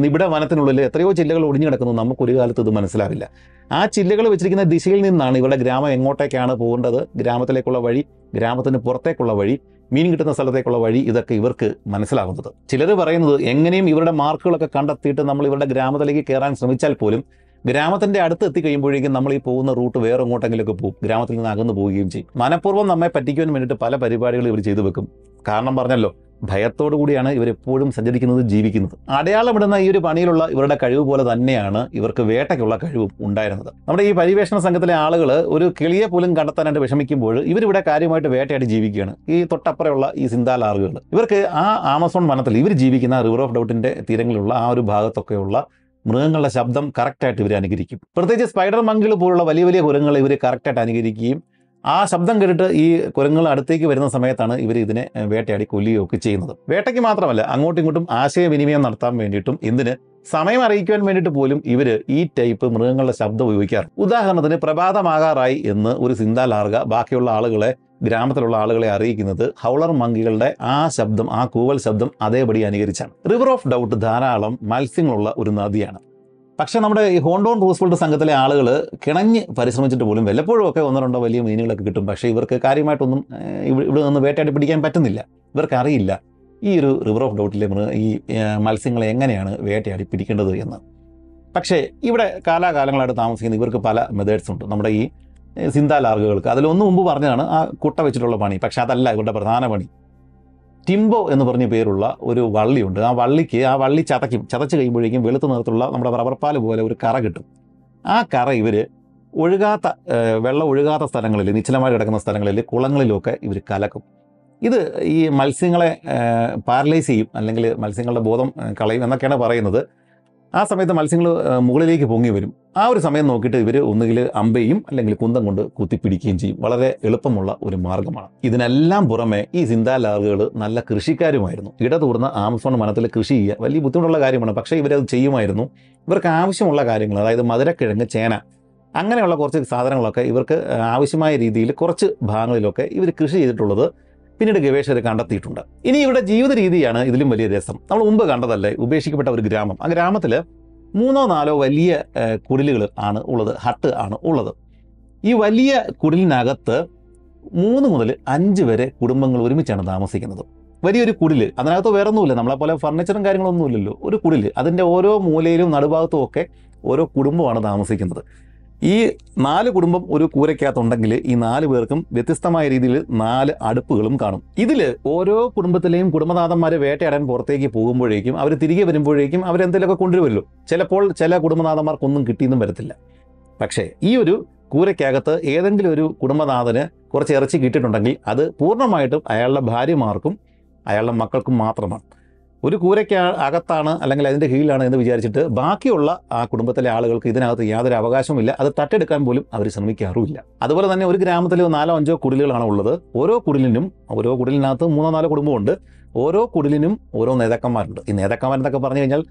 നിബിഡ വനത്തിനുള്ളിൽ എത്രയോ ചില്ലകൾ ഒടിഞ്ഞു കിടക്കുന്നു നമുക്ക് ഒരു കാലത്ത് ഇത് മനസ്സിലാവില്ല. ആ ചില്ലകൾ വെച്ചിരിക്കുന്ന ദിശയിൽ നിന്നാണ് ഇവരുടെ ഗ്രാമം എങ്ങോട്ടേക്കാണ് പോകേണ്ടത്? ഗ്രാമത്തിലേക്കുള്ള വഴി ഗ്രാമത്തിന് പുറത്തേക്കുള്ള വഴി മീൻ കിട്ടുന്ന സ്ഥലത്തേക്കുള്ള വഴി ഇതൊക്കെ ഇവർക്ക് മനസ്സിലാകുന്നത്. ചിലർ പറയുന്നത് എങ്ങനെയും ഇവരുടെ മാർക്കുകളൊക്കെ കണ്ടെത്തിയിട്ട് നമ്മൾ ഇവരുടെ ഗ്രാമത്തിലേക്ക് കയറാൻ ശ്രമിച്ചാൽ പോലും ഗ്രാമത്തിന്റെ അടുത്ത് എത്തിക്കഴിയുമ്പോഴേക്കും നമ്മൾ ഈ പോകുന്ന റൂട്ട് വേറെ എങ്ങോട്ടെങ്കിലൊക്കെ പോകും. ഗ്രാമത്തിൽ നിന്ന് അകന്നു പോവുകയും ചെയ്യും. മനഃപൂർവം നമ്മെ പറ്റിക്കുവാൻ വേണ്ടിയിട്ട് പല പരിപാടികൾ ഇവർ ചെയ്തു വെക്കും. കാരണം പറഞ്ഞല്ലോ ഭയത്തോടു കൂടിയാണ് ഇവരെപ്പോഴും സഞ്ചരിക്കുന്നത് ജീവിക്കുന്നത്. അടയാളമിടുന്ന ഈ ഒരു പണിയിലുള്ള ഇവരുടെ കഴിവ് പോലെ തന്നെയാണ് ഇവർക്ക് വേട്ടയ്ക്കുള്ള കഴിവും ഉണ്ടായിരുന്നത്. നമ്മുടെ ഈ പരിവേഷണ സംഘത്തിലെ ആളുകൾ ഒരു കിളിയെ പോലും കണ്ടെത്താനായിട്ട് വിഷമിക്കുമ്പോൾ ഇവരിവിടെ കാര്യമായിട്ട് വേട്ടയാടി ജീവിക്കുകയാണ്. ഈ തൊട്ടപ്പുറയുള്ള ഈ സിന്താലാറുകൾ ഇവർക്ക് ആ ആമസോൺ വനത്തിൽ ഇവർ ജീവിക്കുന്ന റിവർ ഓഫ് ഡൗട്ടിന്റെ തീരങ്ങളിലുള്ള ആ ഒരു ഭാഗത്തൊക്കെയുള്ള മൃഗങ്ങളുടെ ശബ്ദം കറക്റ്റായിട്ട് ഇവർ അനുകരിക്കും. പ്രത്യേകിച്ച് സ്പൈഡർ മങ്കിൾ പോലുള്ള വലിയ വലിയ കുരങ്ങൾ ഇവർ കറക്റ്റായിട്ട് അനുകരിക്കുകയും ആ ശബ്ദം കേട്ടിട്ട് ഈ കുരങ്ങൾ അടുത്തേക്ക് വരുന്ന സമയത്താണ് ഇവർ ഇതിനെ വേട്ടയാടി കൊല്ലുകയൊക്കെ ചെയ്യുന്നത്. വേട്ടയ്ക്ക് മാത്രമല്ല അങ്ങോട്ടും ഇങ്ങോട്ടും ആശയവിനിമയം നടത്താൻ വേണ്ടിയിട്ടും എന്തിന് സമയം അറിയിക്കുവാൻ വേണ്ടിയിട്ട് പോലും ഇവർ ഈ ടൈപ്പ് മൃഗങ്ങളുടെ ശബ്ദം ഉപയോഗിക്കാറ്. ഉദാഹരണത്തിന് പ്രഭാതമാകാറായി എന്ന് ഒരു സിന്താ ലാർഗ ബാക്കിയുള്ള ആളുകളെ ഗ്രാമത്തിലുള്ള ആളുകളെ അറിയിക്കുന്നത് ഹൗളർ മങ്കികളുടെ ആ ശബ്ദം ആ കൂവൽ ശബ്ദം അതേപടി അനുകരിച്ചാണ്. റിവർ ഓഫ് ഡൗട്ട് ധാരാളം മത്സ്യങ്ങളുള്ള ഒരു നദിയാണ്. പക്ഷേ നമ്മുടെ ഈ ഹോണ്ടോൺ റൂസ്വെൽറ്റ് സംഘത്തിലെ ആളുകൾ കിണഞ്ഞ് പരിശ്രമിച്ചിട്ട് പോലും വല്ലപ്പോഴും ഒക്കെ ഒന്നോ രണ്ടോ വലിയ മീനുകളൊക്കെ കിട്ടും. പക്ഷേ ഇവർക്ക് കാര്യമായിട്ടൊന്നും ഇവിടെ നിന്ന് വേട്ടയാടി പിടിക്കാൻ പറ്റുന്നില്ല. ഇവർക്ക് അറിയില്ല ഈ ഒരു റിവർ ഓഫ് ഡൗട്ടിലെ മൃഗ ഈ മത്സ്യങ്ങളെ എങ്ങനെയാണ് വേട്ടയാടി പിടിക്കേണ്ടത് എന്ന്. പക്ഷേ ഇവിടെ കാലാകാലങ്ങളായിട്ട് താമസിക്കുന്ന ഇവർക്ക് പല മെത്തേഡ്സ് ഉണ്ട്. നമ്മുടെ ഈ സിന്താലാർഗുകൾക്ക് അതിലൊന്ന് മുമ്പ് പറഞ്ഞതാണ് ആ കുട്ട വെച്ചിട്ടുള്ള പണി. പക്ഷേ അതല്ല ഇവരുടെ പ്രധാന പണി. ടിംബോ എന്ന് പറഞ്ഞ പേരുള്ള ഒരു വള്ളിയുണ്ട്. ആ വള്ളിക്ക് ആ വള്ളി ചതയ്ക്കും. ചതച്ച് കഴിയുമ്പോഴേക്കും വെളുത്ത നിറത്തുള്ള നമ്മുടെ റബ്ബർപ്പാൽ പോലെ ഒരു കറ കിട്ടും. ആ കറ ഇവർ ഒഴുകാത്ത വെള്ളം ഒഴുകാത്ത സ്ഥലങ്ങളിൽ നിശ്ചലമായി കിടക്കുന്ന സ്ഥലങ്ങളിൽ കുളങ്ങളിലൊക്കെ ഇവർ കലക്കും. ഇത് ഈ മത്സ്യങ്ങളെ പാരലൈസ് ചെയ്യും. അല്ലെങ്കിൽ മത്സ്യങ്ങളുടെ ബോധം കളയും എന്നൊക്കെയാണ് പറയുന്നത്. ആ സമയത്ത് മത്സ്യങ്ങൾ മുകളിലേക്ക് പൊങ്ങി വരും. ആ ഒരു സമയം നോക്കിയിട്ട് ഇവർ ഒന്നുകിൽ അമ്പയും അല്ലെങ്കിൽ കുന്തം കൊണ്ട് കുത്തിപ്പിടിക്കുകയും ചെയ്യും. വളരെ എളുപ്പമുള്ള ഒരു മാർഗമാണ് ഇതിനെല്ലാം പുറമെ ഈ സിന്താ ലാർഗുകൾ നല്ല കൃഷിക്കാരുമായിരുന്നു. ഇടതൂർന്ന ആമസോൺ വനത്തിൽ കൃഷി ചെയ്യുക വലിയ ബുദ്ധിമുട്ടുള്ള കാര്യമാണ്. പക്ഷേ ഇവരത് ചെയ്യുമായിരുന്നു. ഇവർക്ക് ആവശ്യമുള്ള കാര്യങ്ങൾ അതായത് മധുരക്കിഴങ്ങ് ചേന അങ്ങനെയുള്ള കുറച്ച് സാധനങ്ങളൊക്കെ ഇവർക്ക് ആവശ്യമായ രീതിയിൽ കുറച്ച് ഭാഗങ്ങളിലൊക്കെ ഇവർ കൃഷി ചെയ്തിട്ടുള്ളത് പിന്നീട് ഗവേഷകർ കണ്ടെത്തിയിട്ടുണ്ട്. ഇനി ഇവിടെ ജീവിത രീതിയാണ് ഇതിലും വലിയ രസം. നമ്മൾ മുമ്പ് കണ്ടതല്ലേ ഉപേക്ഷിക്കപ്പെട്ട ഒരു ഗ്രാമം. ആ ഗ്രാമത്തിൽ മൂന്നോ നാലോ വലിയ കുടിലുകൾ ആണ് ഉള്ളത് ഹട്ട് ആണ് ഉള്ളത്. ഈ വലിയ കുടിലിനകത്ത് മൂന്ന് മുതൽ അഞ്ച് വരെ കുടുംബങ്ങൾ ഒരുമിച്ചാണ് താമസിക്കുന്നത്. വലിയൊരു കുടിൽ അതിനകത്ത് വേറെ ഒന്നുമില്ല നമ്മളെ പോലെ ഫർണിച്ചറും കാര്യങ്ങളൊന്നുമില്ലല്ലോ. ഒരു കുടിൽ അതിന്റെ ഓരോ മൂലയിലും നടുഭാഗത്തും ഒക്കെ ഓരോ കുടുംബമാണ് താമസിക്കുന്നത്. ഈ നാല് കുടുംബം ഒരു കൂരയ്ക്കകത്തുണ്ടെങ്കിൽ ഈ നാല് പേർക്കും വ്യത്യസ്തമായ രീതിയിൽ നാല് അടുപ്പുകളും കാണും. ഇതിൽ ഓരോ കുടുംബത്തിലെയും കുടുംബനാഥന്മാർ വേട്ടയാടാൻ പുറത്തേക്ക് പോകുമ്പോഴേക്കും അവർ തിരികെ വരുമ്പോഴേക്കും അവരെന്തെങ്കിലുമൊക്കെ കൊണ്ടുവരുമല്ലോ. ചിലപ്പോൾ ചില കുടുംബനാഥന്മാർക്കൊന്നും കിട്ടിയെന്നും വരത്തില്ല. പക്ഷേ ഈ ഒരു കൂരയ്ക്കകത്ത് ഏതെങ്കിലും ഒരു കുടുംബനാഥന് കുറച്ച് ഇറച്ചി കിട്ടിയിട്ടുണ്ടെങ്കിൽ അത് പൂർണമായിട്ടും അയാളുടെ ഭാര്യമാർക്കും അയാളുടെ മക്കൾക്കും മാത്രമാണ്. ഒരു കൂരയ്ക്ക് അകത്താണ് അല്ലെങ്കിൽ അതിന്റെ കീഴിലാണ് എന്ന് വിചാരിച്ചിട്ട് ബാക്കിയുള്ള ആ കുടുംബത്തിലെ ആളുകൾക്ക് ഇതിനകത്ത് യാതൊരു അവകാശവുമില്ല അത് തട്ടെടുക്കാൻ പോലും അവർ ശ്രമിക്കാറുമില്ല. അതുപോലെ തന്നെ ഒരു ഗ്രാമത്തിൽ നാലോ അഞ്ചോ കുടിലുകളാണ് ഉള്ളത്. ഓരോ കുടിലിനും ഓരോ കുടിലിനകത്ത് മൂന്നോ നാലോ കുടുംബമുണ്ട്. ഓരോ കുടിലിനും ഓരോ നേതാക്കന്മാരുണ്ട്. ഈ നേതാക്കന്മാരെന്നൊക്കെ പറഞ്ഞു കഴിഞ്ഞാൽ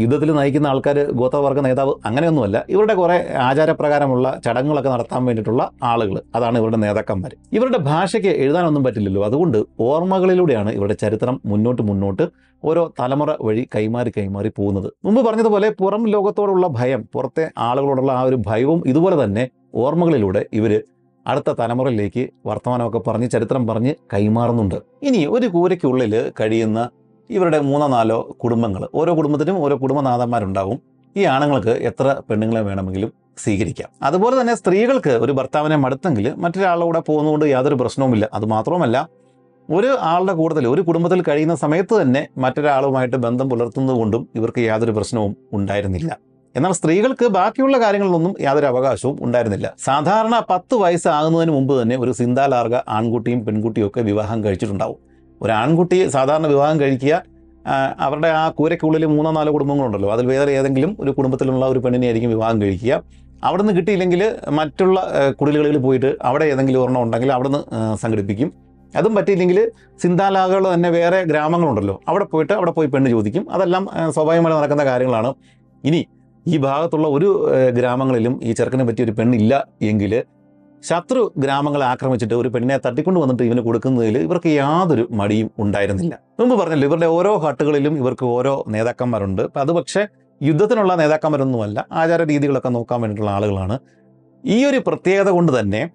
യുദ്ധത്തിൽ നയിക്കുന്ന ആൾക്കാർ ഗോത്രവർഗ നേതാവ് അങ്ങനെയൊന്നുമല്ല. ഇവരുടെ കുറേ ആചാരപ്രകാരമുള്ള ചടങ്ങുകളൊക്കെ നടത്താൻ വേണ്ടിയിട്ടുള്ള ആളുകൾ അതാണ് ഇവരുടെ നേതാക്കന്മാർ ഇവരുടെ ഭാഷയ്ക്ക് എഴുതാനൊന്നും പറ്റില്ലല്ലോ. അതുകൊണ്ട് ഓർമ്മകളിലൂടെയാണ് ഇവരുടെ ചരിത്രം മുന്നോട്ട് മുന്നോട്ട് ഓരോ തലമുറ വഴി കൈമാറി കൈമാറി പോകുന്നത്. മുമ്പ് പറഞ്ഞതുപോലെ പുറം ലോകത്തോടുള്ള ഭയം പുറത്തെ ആളുകളോടുള്ള ആ ഒരു ഭയവും ഇതുപോലെ തന്നെ ഓർമ്മകളിലൂടെ ഇവർ അടുത്ത തലമുറയിലേക്ക് വർത്തമാനമൊക്കെ പറഞ്ഞ് ചരിത്രം പറഞ്ഞ് കൈമാറുന്നുണ്ട്. ഇനി ഒരു കൂരയ്ക്കുള്ളിൽ കഴിയുന്ന ഇവരുടെ മൂന്നോ നാലോ കുടുംബങ്ങൾ. ഓരോ കുടുംബത്തിനും ഓരോ കുടുംബനാഥന്മാരുണ്ടാവും. ഈ ആണുങ്ങൾക്ക് എത്ര പെണ്ണുങ്ങളെ വേണമെങ്കിലും സ്വീകരിക്കാം. അതുപോലെ തന്നെ സ്ത്രീകൾക്ക് ഒരു ഭർത്താവിനെ മടുത്തെങ്കിൽ മറ്റൊരാളുടെ പോകുന്നതുകൊണ്ട് യാതൊരു പ്രശ്നവുമില്ല. അതുമാത്രവുമല്ല ഒരു ആളുടെ കൂടുതൽ ഒരു കുടുംബത്തിൽ കഴിയുന്ന സമയത്ത് തന്നെ മറ്റൊരാളുമായിട്ട് ബന്ധം പുലർത്തുന്നതുകൊണ്ടും ഇവർക്ക് യാതൊരു പ്രശ്നവും ഉണ്ടായിരുന്നില്ല. എന്നാൽ സ്ത്രീകൾക്ക് ബാക്കിയുള്ള കാര്യങ്ങളിലൊന്നും യാതൊരു അവകാശവും ഉണ്ടായിരുന്നില്ല. സാധാരണ പത്ത് വയസ്സാകുന്നതിന് മുമ്പ് തന്നെ ഒരു സിന്താലാർഗ ആൺകുട്ടിയും പെൺകുട്ടിയും ഒക്കെ വിവാഹം കഴിച്ചിട്ടുണ്ടാവും. ഒരു ആൺകുട്ടി സാധാരണ വിവാഹം കഴിക്കുക അവരുടെ ആ കൂരയ്ക്കുള്ളിൽ മൂന്നോ നാലോ കുടുംബങ്ങളുണ്ടല്ലോ. അതിൽ വേറെ ഏതെങ്കിലും ഒരു കുടുംബത്തിലുള്ള ഒരു പെണ്ണിനെ ആയിരിക്കും വിവാഹം കഴിക്കുക. അവിടെ നിന്ന് കിട്ടിയില്ലെങ്കിൽ മറ്റുള്ള കുടിലുകളിൽ പോയിട്ട് അവിടെ ഏതെങ്കിലും ഒരെണ്ണം ഉണ്ടെങ്കിൽ അവിടെ നിന്ന് സംഘടിപ്പിക്കും. അതും പറ്റിയില്ലെങ്കിൽ സിന്താലാകൾ തന്നെ വേറെ ഗ്രാമങ്ങളുണ്ടല്ലോ. അവിടെ പോയിട്ട് അവിടെ പോയി പെണ്ണ് ചോദിക്കും. അതെല്ലാം സ്വാഭാവികമായി നടക്കുന്ന കാര്യങ്ങളാണ്. ഇനി ഈ ഭാഗത്തുള്ള ഒരു ഗ്രാമങ്ങളിലും ഈ ചെറുക്കനെ പറ്റിയ ഒരു പെണ്ണില്ല എങ്കിൽ ശത്രു ഗ്രാമങ്ങളെ ആക്രമിച്ചിട്ട് ഒരു പെണ്ണിനെ തട്ടിക്കൊണ്ട് വന്നിട്ട് ഇവന് കൊടുക്കുന്നതിൽ ഇവർക്ക് യാതൊരു മടിയും ഉണ്ടായിരുന്നില്ല. മുമ്പ് പറഞ്ഞല്ലോ ഇവരുടെ ഓരോ ഹട്ടുകളിലും ഇവർക്ക് ഓരോ നേതാക്കന്മാരുണ്ട്. അപ്പം അത് പക്ഷേ യുദ്ധത്തിനുള്ള നേതാക്കന്മാരൊന്നുമല്ല ആചാര രീതികളൊക്കെ നോക്കാൻ വേണ്ടിയിട്ടുള്ള ആളുകളാണ്. ഈ ഒരു പ്രത്യേകത കൊണ്ട് തന്നെ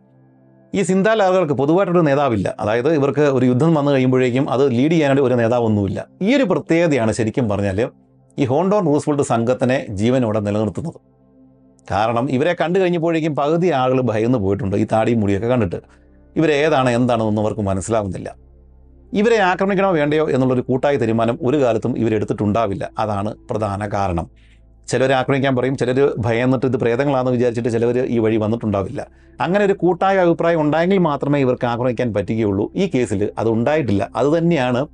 ഈ സിന്താൽ ആളുകൾക്ക് പൊതുവായിട്ടൊരു നേതാവില്ല. അതായത് ഇവർക്ക് ഒരു യുദ്ധം വന്നു കഴിയുമ്പോഴേക്കും അത് ലീഡ് ചെയ്യാനായിട്ട് ഒരു നേതാവൊന്നുമില്ല. ഈ ഒരു പ്രത്യേകതയാണ് ശരിക്കും പറഞ്ഞാൽ ഈ ഹോണ്ടോൺ റൂസ്വെൽട്ട് സംഘത്തിനെ ജീവനോടെ നിലനിർത്തുന്നത്. കാരണം ഇവരെ കണ്ടു കഴിഞ്ഞപ്പോഴേക്കും പകുതി ആളുകൾ ഭയന്ന് പോയിട്ടുണ്ട് ഈ താടിയും മുടിയൊക്കെ കണ്ടിട്ട്. ഇവരേതാണ് എന്താണെന്നൊന്നും അവർക്ക് മനസ്സിലാവുന്നില്ല. ഇവരെ ആക്രമിക്കണോ വേണ്ടയോ എന്നുള്ളൊരു കൂട്ടായ തീരുമാനം ഒരു കാലത്തും ഇവരെടുത്തിട്ടുണ്ടാവില്ല അതാണ് പ്രധാന കാരണം. ചിലർ ആക്രമിക്കാൻ പറയും ചിലർ ഭയന്നിട്ട് ഇത് പ്രേതങ്ങളാണെന്ന് വിചാരിച്ചിട്ട് ചിലർ ഈ വഴി വന്നിട്ടുണ്ടാവില്ല. അങ്ങനെ ഒരു കൂട്ടായ അഭിപ്രായം ഉണ്ടായെങ്കിൽ മാത്രമേ ഇവർക്ക് ആക്രമിക്കാൻ പറ്റുകയുള്ളൂ. ഈ കേസിൽ അത് ഉണ്ടായിട്ടില്ല. അതുതന്നെയാണ്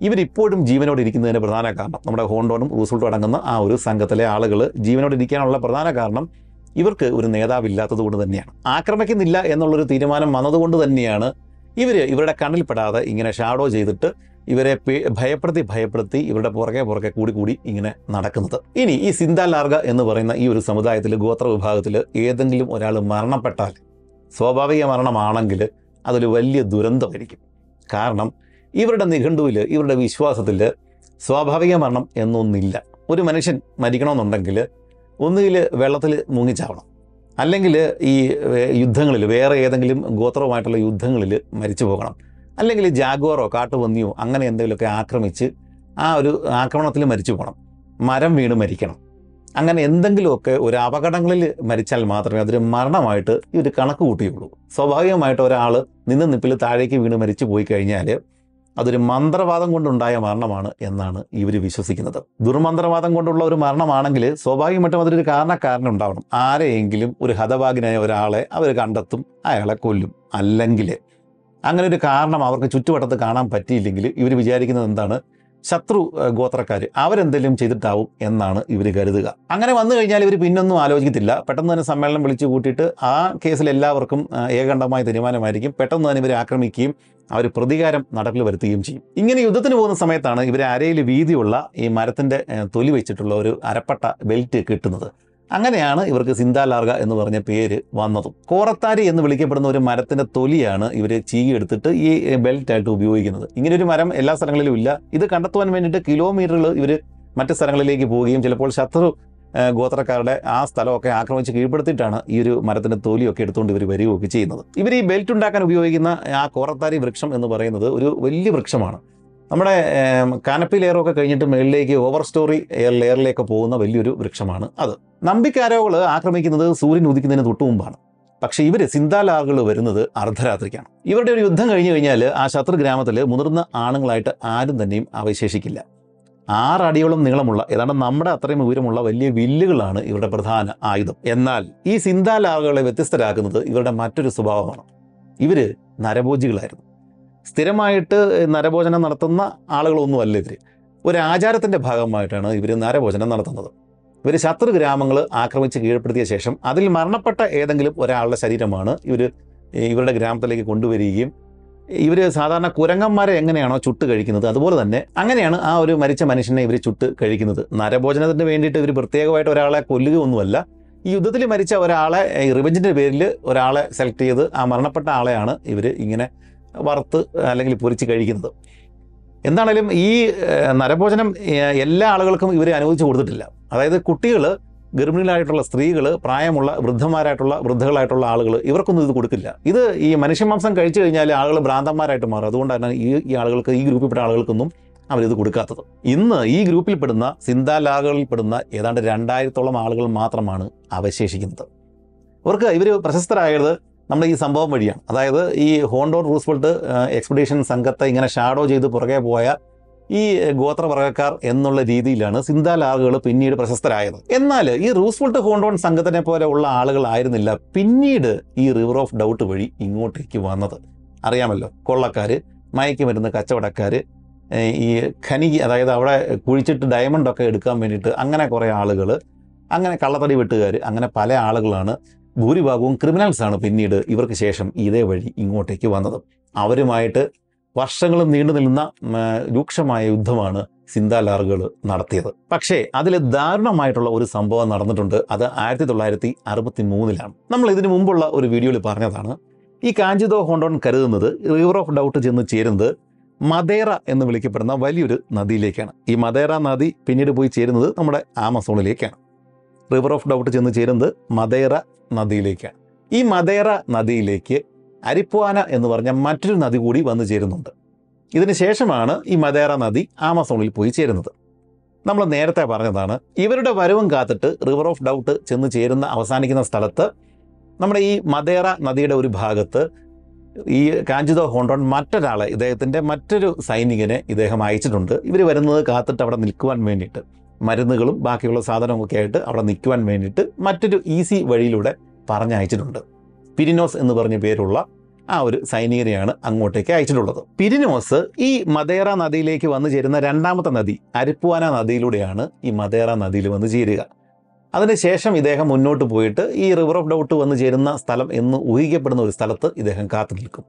ഇവരിപ്പോഴും ജീവനോട് ഇരിക്കുന്നതിന് പ്രധാന കാരണം നമ്മുടെ ഹോണ്ടോനും റൂസൾട്ടും അടങ്ങുന്ന ആ ഒരു സംഘത്തിലെ ആളുകൾ ജീവനോട് ഇരിക്കാനുള്ള പ്രധാന കാരണം ഇവർക്ക് ഒരു നേതാവില്ലാത്തത് കൊണ്ട് തന്നെയാണ്. ആക്രമിക്കുന്നില്ല എന്നുള്ളൊരു തീരുമാനം വന്നതുകൊണ്ട് തന്നെയാണ് ഇവർ ഇവരുടെ കണ്ണിൽപ്പെടാതെ ഇങ്ങനെ ഷാഡോ ചെയ്തിട്ട് ഇവരെ ഭയപ്പെടുത്തി ഭയപ്പെടുത്തി ഇവരുടെ പുറകെ പുറകെ കൂടി കൂടി ഇങ്ങനെ നടക്കുന്നത്. ഇനി ഈ സിന്താലാർഗ എന്ന് പറയുന്ന ഈ ഒരു സമുദായത്തിൽ ഗോത്ര വിഭാഗത്തിൽ ഏതെങ്കിലും ഒരാൾ മരണപ്പെട്ടാൽ സ്വാഭാവിക മരണമാണെങ്കിൽ അതൊരു വലിയ ദുരന്തമായിരിക്കും. കാരണം ഇവരുടെ നിഘണ്ടുവിൽ ഇവരുടെ വിശ്വാസത്തിൽ സ്വാഭാവിക മരണം എന്നൊന്നില്ല. ഒരു മനുഷ്യൻ മരിക്കണമെന്നുണ്ടെങ്കിൽ ഒന്നുകിൽ വെള്ളത്തിൽ മുങ്ങിച്ചാവണം. അല്ലെങ്കിൽ ഈ യുദ്ധങ്ങളിൽ വേറെ ഏതെങ്കിലും ഗോത്രവുമായിട്ടുള്ള യുദ്ധങ്ങളിൽ മരിച്ചു പോകണം. അല്ലെങ്കിൽ ജാഗ്വാറോ കാട്ടുപന്നിയോ അങ്ങനെ എന്തെങ്കിലുമൊക്കെ ആക്രമിച്ച് ആ ഒരു ആക്രമണത്തിൽ മരിച്ചു പോകണം. മരം വീണ് മരിക്കണം. അങ്ങനെ എന്തെങ്കിലുമൊക്കെ ഒരു അപകടങ്ങളിൽ മരിച്ചാൽ മാത്രമേ അതൊരു മരണമായിട്ട് ഈ ഒരു കണക്ക് കൂട്ടിയുള്ളൂ. സ്വാഭാവികമായിട്ട് ഒരാൾ നിന്ന് നിപ്പിൽ താഴേക്ക് വീണ് മരിച്ചു പോയി കഴിഞ്ഞാൽ അതൊരു മന്ത്രവാദം കൊണ്ടുണ്ടായ മരണമാണ് എന്നാണ് ഇവർ വിശ്വസിക്കുന്നത്. ദുർമന്ത്രവാദം കൊണ്ടുള്ള ഒരു മരണമാണെങ്കിൽ സ്വാഭാവികമായിട്ടും അതിലൊരു കാരണക്കാരൻ ഉണ്ടാവണം. ആരെയെങ്കിലും ഒരു ഹതവാഗിനായ ഒരാളെ അവർ കണ്ടെത്തും അയാളെ കൊല്ലും. അല്ലെങ്കിൽ അങ്ങനെ ഒരു കാരണം അവർക്ക് ചുറ്റുവട്ടത്ത് കാണാൻ പറ്റിയില്ലെങ്കിൽ ഇവർ വിചാരിക്കുന്നത് എന്താണ്? ശത്രു ഗോത്രക്കാർ അവരെന്തെങ്കിലും ചെയ്തിട്ടാവും എന്നാണ് ഇവർ കരുതുക. അങ്ങനെ വന്നു കഴിഞ്ഞാൽ ഇവർ പിന്നൊന്നും ആലോചിക്കത്തില്ല. പെട്ടെന്ന് തന്നെ സമ്മേളനം വിളിച്ചു കൂട്ടിയിട്ട് ആ കേസിൽ എല്ലാവർക്കും ഏകണ്ഠമായ തീരുമാനമായിരിക്കും. പെട്ടെന്ന് തന്നെ ഇവരെ ആക്രമിക്കുകയും അവർ പ്രതികാരം നടപ്പിൽ വരുത്തുകയും ചെയ്യും. ഇങ്ങനെ യുദ്ധത്തിന് പോകുന്ന സമയത്താണ് ഇവർ അരയിൽ വീതിയുള്ള ഈ മരത്തിന്റെ തൊലി വെച്ചിട്ടുള്ള ഒരു അരപ്പട്ട ബെൽറ്റ് കിട്ടുന്നത്. അങ്ങനെയാണ് ഇവർക്ക് സിന്താലാർഗ എന്ന് പറഞ്ഞ പേര് വന്നതും. കോറത്താരി എന്ന് വിളിക്കപ്പെടുന്ന ഒരു മരത്തിന്റെ തൊലിയാണ് ഇവർ ചീകിയെടുത്തിട്ട് ഈ ബെൽറ്റ് ആയിട്ട് ഉപയോഗിക്കുന്നത്. ഇങ്ങനെ ഒരു മരം എല്ലാ സ്ഥലങ്ങളിലും ഇല്ല. ഇത് കണ്ടെത്തുവാൻ വേണ്ടിയിട്ട് കിലോമീറ്ററുകൾ ഇവർ മറ്റ് സ്ഥലങ്ങളിലേക്ക് പോവുകയും ചിലപ്പോൾ ശത്രു ഗോത്രക്കാരുടെ ആ സ്ഥലമൊക്കെ ആക്രമിച്ച് കീഴ്പ്പെടുത്തിയിട്ടാണ് ഈ ഒരു മരത്തിന്റെ തോലിയൊക്കെ എടുത്തുകൊണ്ട് ഇവർ വരികയൊക്കെ ചെയ്യുന്നത്. ഇവർ ഈ ബെൽറ്റ് ഉണ്ടാക്കാൻ ഉപയോഗിക്കുന്ന ആ കോറത്താരി വൃക്ഷം എന്ന് പറയുന്നത് ഒരു വലിയ വൃക്ഷമാണ്. നമ്മുടെ കാനപ്പി ലെയറൊക്കെ കഴിഞ്ഞിട്ട് മുകളിലേക്ക് ഓവർ സ്റ്റോറി ലെയറിലേക്ക് പോകുന്ന വലിയൊരു വൃക്ഷമാണ് അത്. നമ്പിക്കാരോകൾ ആക്രമിക്കുന്നത് സൂര്യൻ ഉദിക്കുന്നതിന് തൊട്ടു മുമ്പാണ്. പക്ഷേ ഇവർ സിന്താലാറുകൾ വരുന്നത് അർദ്ധരാത്രിക്കാണ്. ഇവരുടെ ഒരു യുദ്ധം കഴിഞ്ഞു കഴിഞ്ഞാൽ ആ ശത്രു ഗ്രാമത്തിൽ മുതിർന്ന ആണുങ്ങളായിട്ട് ആരും തന്നെയും അവശേഷിക്കില്ല. ആറടിയോളം നീളമുള്ള ഏതാണ്ട് നമ്മുടെ അത്രയും ഉയരമുള്ള വലിയ വില്ലുകളാണ് ഇവരുടെ പ്രധാന ആയുധം. എന്നാൽ ഈ സിന്താലാറുകളെ വ്യത്യസ്തരാക്കുന്നത് ഇവരുടെ മറ്റൊരു സ്വഭാവമാണ്. ഇവർ നരഭോജികളായിരുന്നു. സ്ഥിരമായിട്ട് നരഭോജനം നടത്തുന്ന ആളുകളൊന്നുമല്ല ഇവർ ഒരു ആചാരത്തിന്റെ ഭാഗമായിട്ടാണ് ഇവർ നരഭോജനം നടത്തുന്നത്. ഇവർ ശത്രു ഗ്രാമങ്ങൾ ആക്രമിച്ച് കീഴ്പ്പെടുത്തിയ ശേഷം അതിൽ മരണപ്പെട്ട ഏതെങ്കിലും ഒരാളുടെ ശരീരമാണ് ഇവർ ഇവരുടെ ഗ്രാമത്തിലേക്ക് കൊണ്ടുവരികയും ഇവർ സാധാരണ കുരങ്ങന്മാരെ എങ്ങനെയാണോ ചുട്ട് കഴിക്കുന്നത് അതുപോലെ തന്നെ അങ്ങനെയാണ് ആ ഒരു മരിച്ച മനുഷ്യനെ ഇവർ ചുട്ട് കഴിക്കുന്നത്. നരഭോജനത്തിന് വേണ്ടിയിട്ട് ഇവർ പ്രത്യേകമായിട്ട് ഒരാളെ കൊല്ലുകയൊന്നുമല്ല. ഈ യുദ്ധത്തിൽ മരിച്ച ഒരാളെ റിവഞ്ചിന്റെ പേരിൽ ഒരാളെ സെലക്ട് ചെയ്ത് ആ മരണപ്പെട്ട ആളെയാണ് ഇവർ ഇങ്ങനെ വറുത്ത് അല്ലെങ്കിൽ പൊരിച്ച് കഴിക്കുന്നത്. എന്താണേലും ഈ നരഭോജനം എല്ലാ ആളുകൾക്കും ഇവരെ അനുവദിച്ചു കൊടുത്തിട്ടില്ല. അതായത് കുട്ടികൾ ഗർഭിണികളായിട്ടുള്ള സ്ത്രീകൾ പ്രായമുള്ള വൃദ്ധന്മാരായിട്ടുള്ള വൃദ്ധകളായിട്ടുള്ള ആളുകൾ ഇവർക്കൊന്നും ഇത് കൊടുക്കില്ല. ഇത് ഈ മനുഷ്യമാംസം കഴിച്ചു കഴിഞ്ഞാൽ ആളുകൾ ഭ്രാന്തന്മാരായിട്ട് മാറും. അതുകൊണ്ടാണ് ഈ ഈ ആളുകൾക്ക് ഈ ഗ്രൂപ്പിൽപ്പെട്ട ആളുകൾക്കൊന്നും അവരിത് കൊടുക്കാത്തത്. ഇന്ന് ഈ ഗ്രൂപ്പിൽപ്പെടുന്ന സിന്താലാകളിൽപ്പെടുന്ന ഏതാണ്ട് രണ്ടായിരത്തോളം ആളുകൾ മാത്രമാണ് അവശേഷിക്കുന്നത്. അവർക്ക് ഇവർ പ്രശസ്തരായത് നമ്മുടെ ഈ സംഭവം വഴിയാണ് അതായത് ഈ ഹോണ്ടോൺ റൂസ്വെൽട്ട് എക്സ്പെഡീഷൻ സംഘത്തെ ഇങ്ങനെ ഷാഡോ ചെയ്ത് പുറകെ പോയ ഈ ഗോത്രവർഗക്കാർ എന്നുള്ള രീതിയിലാണ് സിന്താലാറുകൾ പിന്നീട് പ്രശസ്തരായത്. എന്നാൽ ഈ റൂസ്വെൽട്ട് ഹോണ്ടോൺ സംഘത്തിനെ പോലെ ഉള്ള ആളുകളായിരുന്നില്ല പിന്നീട് ഈ റിവർ ഓഫ് ഡൗട്ട് വഴി ഇങ്ങോട്ടേക്ക് വന്നത്. അറിയാമല്ലോ കൊള്ളക്കാർ മയക്കുമരുന്ന് കച്ചവടക്കാർ ഈ ഖനി അതായത് അവിടെ കുഴിച്ചിട്ട് ഡയമണ്ടൊക്കെ എടുക്കാൻ വേണ്ടിയിട്ട് അങ്ങനെ കുറേ ആളുകൾ അങ്ങനെ കള്ളത്തടി വെട്ടുകാർ അങ്ങനെ പല ആളുകളാണ് ഭൂരിഭാഗവും ക്രിമിനൽസാണ് പിന്നീട് ഇവർക്ക് ശേഷം ഇതേ വഴി ഇങ്ങോട്ടേക്ക് വന്നത്. അവരുമായിട്ട് വർഷങ്ങളും നീണ്ടു നിൽക്കുന്ന രൂക്ഷമായ യുദ്ധമാണ് സിന്താലാറുകൾ നടത്തിയത്. പക്ഷേ അതിൽ ദാരുണമായിട്ടുള്ള ഒരു സംഭവം നടന്നിട്ടുണ്ട്. അത് ആയിരത്തി തൊള്ളായിരത്തി അറുപത്തി മൂന്നിലാണ് നമ്മൾ ഇതിനു മുമ്പുള്ള ഒരു വീഡിയോയിൽ പറഞ്ഞതാണ്. ഈ കാഞ്ചിതോ ഹോണ്ടോൺ കരുതുന്നത് റിവർ ഓഫ് ഡൗട്ട് ചെന്ന് ചേരുന്നത് മദേറ എന്ന് വിളിക്കപ്പെടുന്ന വലിയൊരു നദിയിലേക്കാണ്. ഈ മദേറ നദി പിന്നീട് പോയി ചേരുന്നത് നമ്മുടെ ആമസോണിലേക്കാണ്. റിവർ ഓഫ് ഡൗട്ട് ചെന്ന് ചേരുന്നത് മദേറ നദിയിലേക്കാണ്. ഈ മദേറ നദിയിലേക്ക് അരിപ്പുവാന എന്ന് പറഞ്ഞ മറ്റൊരു നദി കൂടി വന്നു ചേരുന്നുണ്ട്. ഇതിന് ശേഷമാണ് ഈ മദേറ നദി ആമസോണിൽ പോയി ചേരുന്നത്. നമ്മൾ നേരത്തെ പറഞ്ഞതാണ് ഇവരുടെ വരവും കാത്തിട്ട് റിവർ ഓഫ് ഡൗട്ട് ചെന്ന് ചേരുന്ന അവസാനിക്കുന്ന സ്ഥലത്ത് നമ്മുടെ ഈ മദേറ നദിയുടെ ഒരു ഭാഗത്ത് ഈ കാഞ്ചിതോ ഹോണ്ടോൺ മറ്റൊരാളെ ഇദ്ദേഹത്തിന്റെ മറ്റൊരു സൈനികനെ ഇദ്ദേഹം അയച്ചിട്ടുണ്ട്. ഇവർ വരുന്നത് കാത്തിട്ട് അവിടെ നിൽക്കുവാൻ വേണ്ടിയിട്ട്. മരുന്നുകളും ബാക്കിയുള്ള സാധനങ്ങളൊക്കെ ആയിട്ട് അവിടെ നിൽക്കുവാൻ വേണ്ടിയിട്ട് മറ്റൊരു ഈസി വഴിയിലൂടെ പറഞ്ഞയച്ചിട്ടുണ്ട്. പിരിനോസ് എന്ന് പറഞ്ഞ പേരുള്ള ആ ഒരു സൈനികനെയാണ് അങ്ങോട്ടേക്ക് അയച്ചിട്ടുള്ളത്. പിരിനോസ് ഈ മദേറ നദിയിലേക്ക് വന്നു ചേരുന്ന രണ്ടാമത്തെ നദി അരിപ്പുവാന നദിയിലൂടെയാണ് ഈ മദേറ നദിയിൽ വന്ന് ചേരുക. അതിനുശേഷം ഇദ്ദേഹം മുന്നോട്ട് പോയിട്ട് ഈ റിവർ ഓഫ് ഡൗട്ട് വന്നു ചേരുന്ന സ്ഥലം എന്ന് ഊഹിക്കപ്പെടുന്ന ഒരു സ്ഥലത്ത് ഇദ്ദേഹം കാത്തു നിൽക്കും.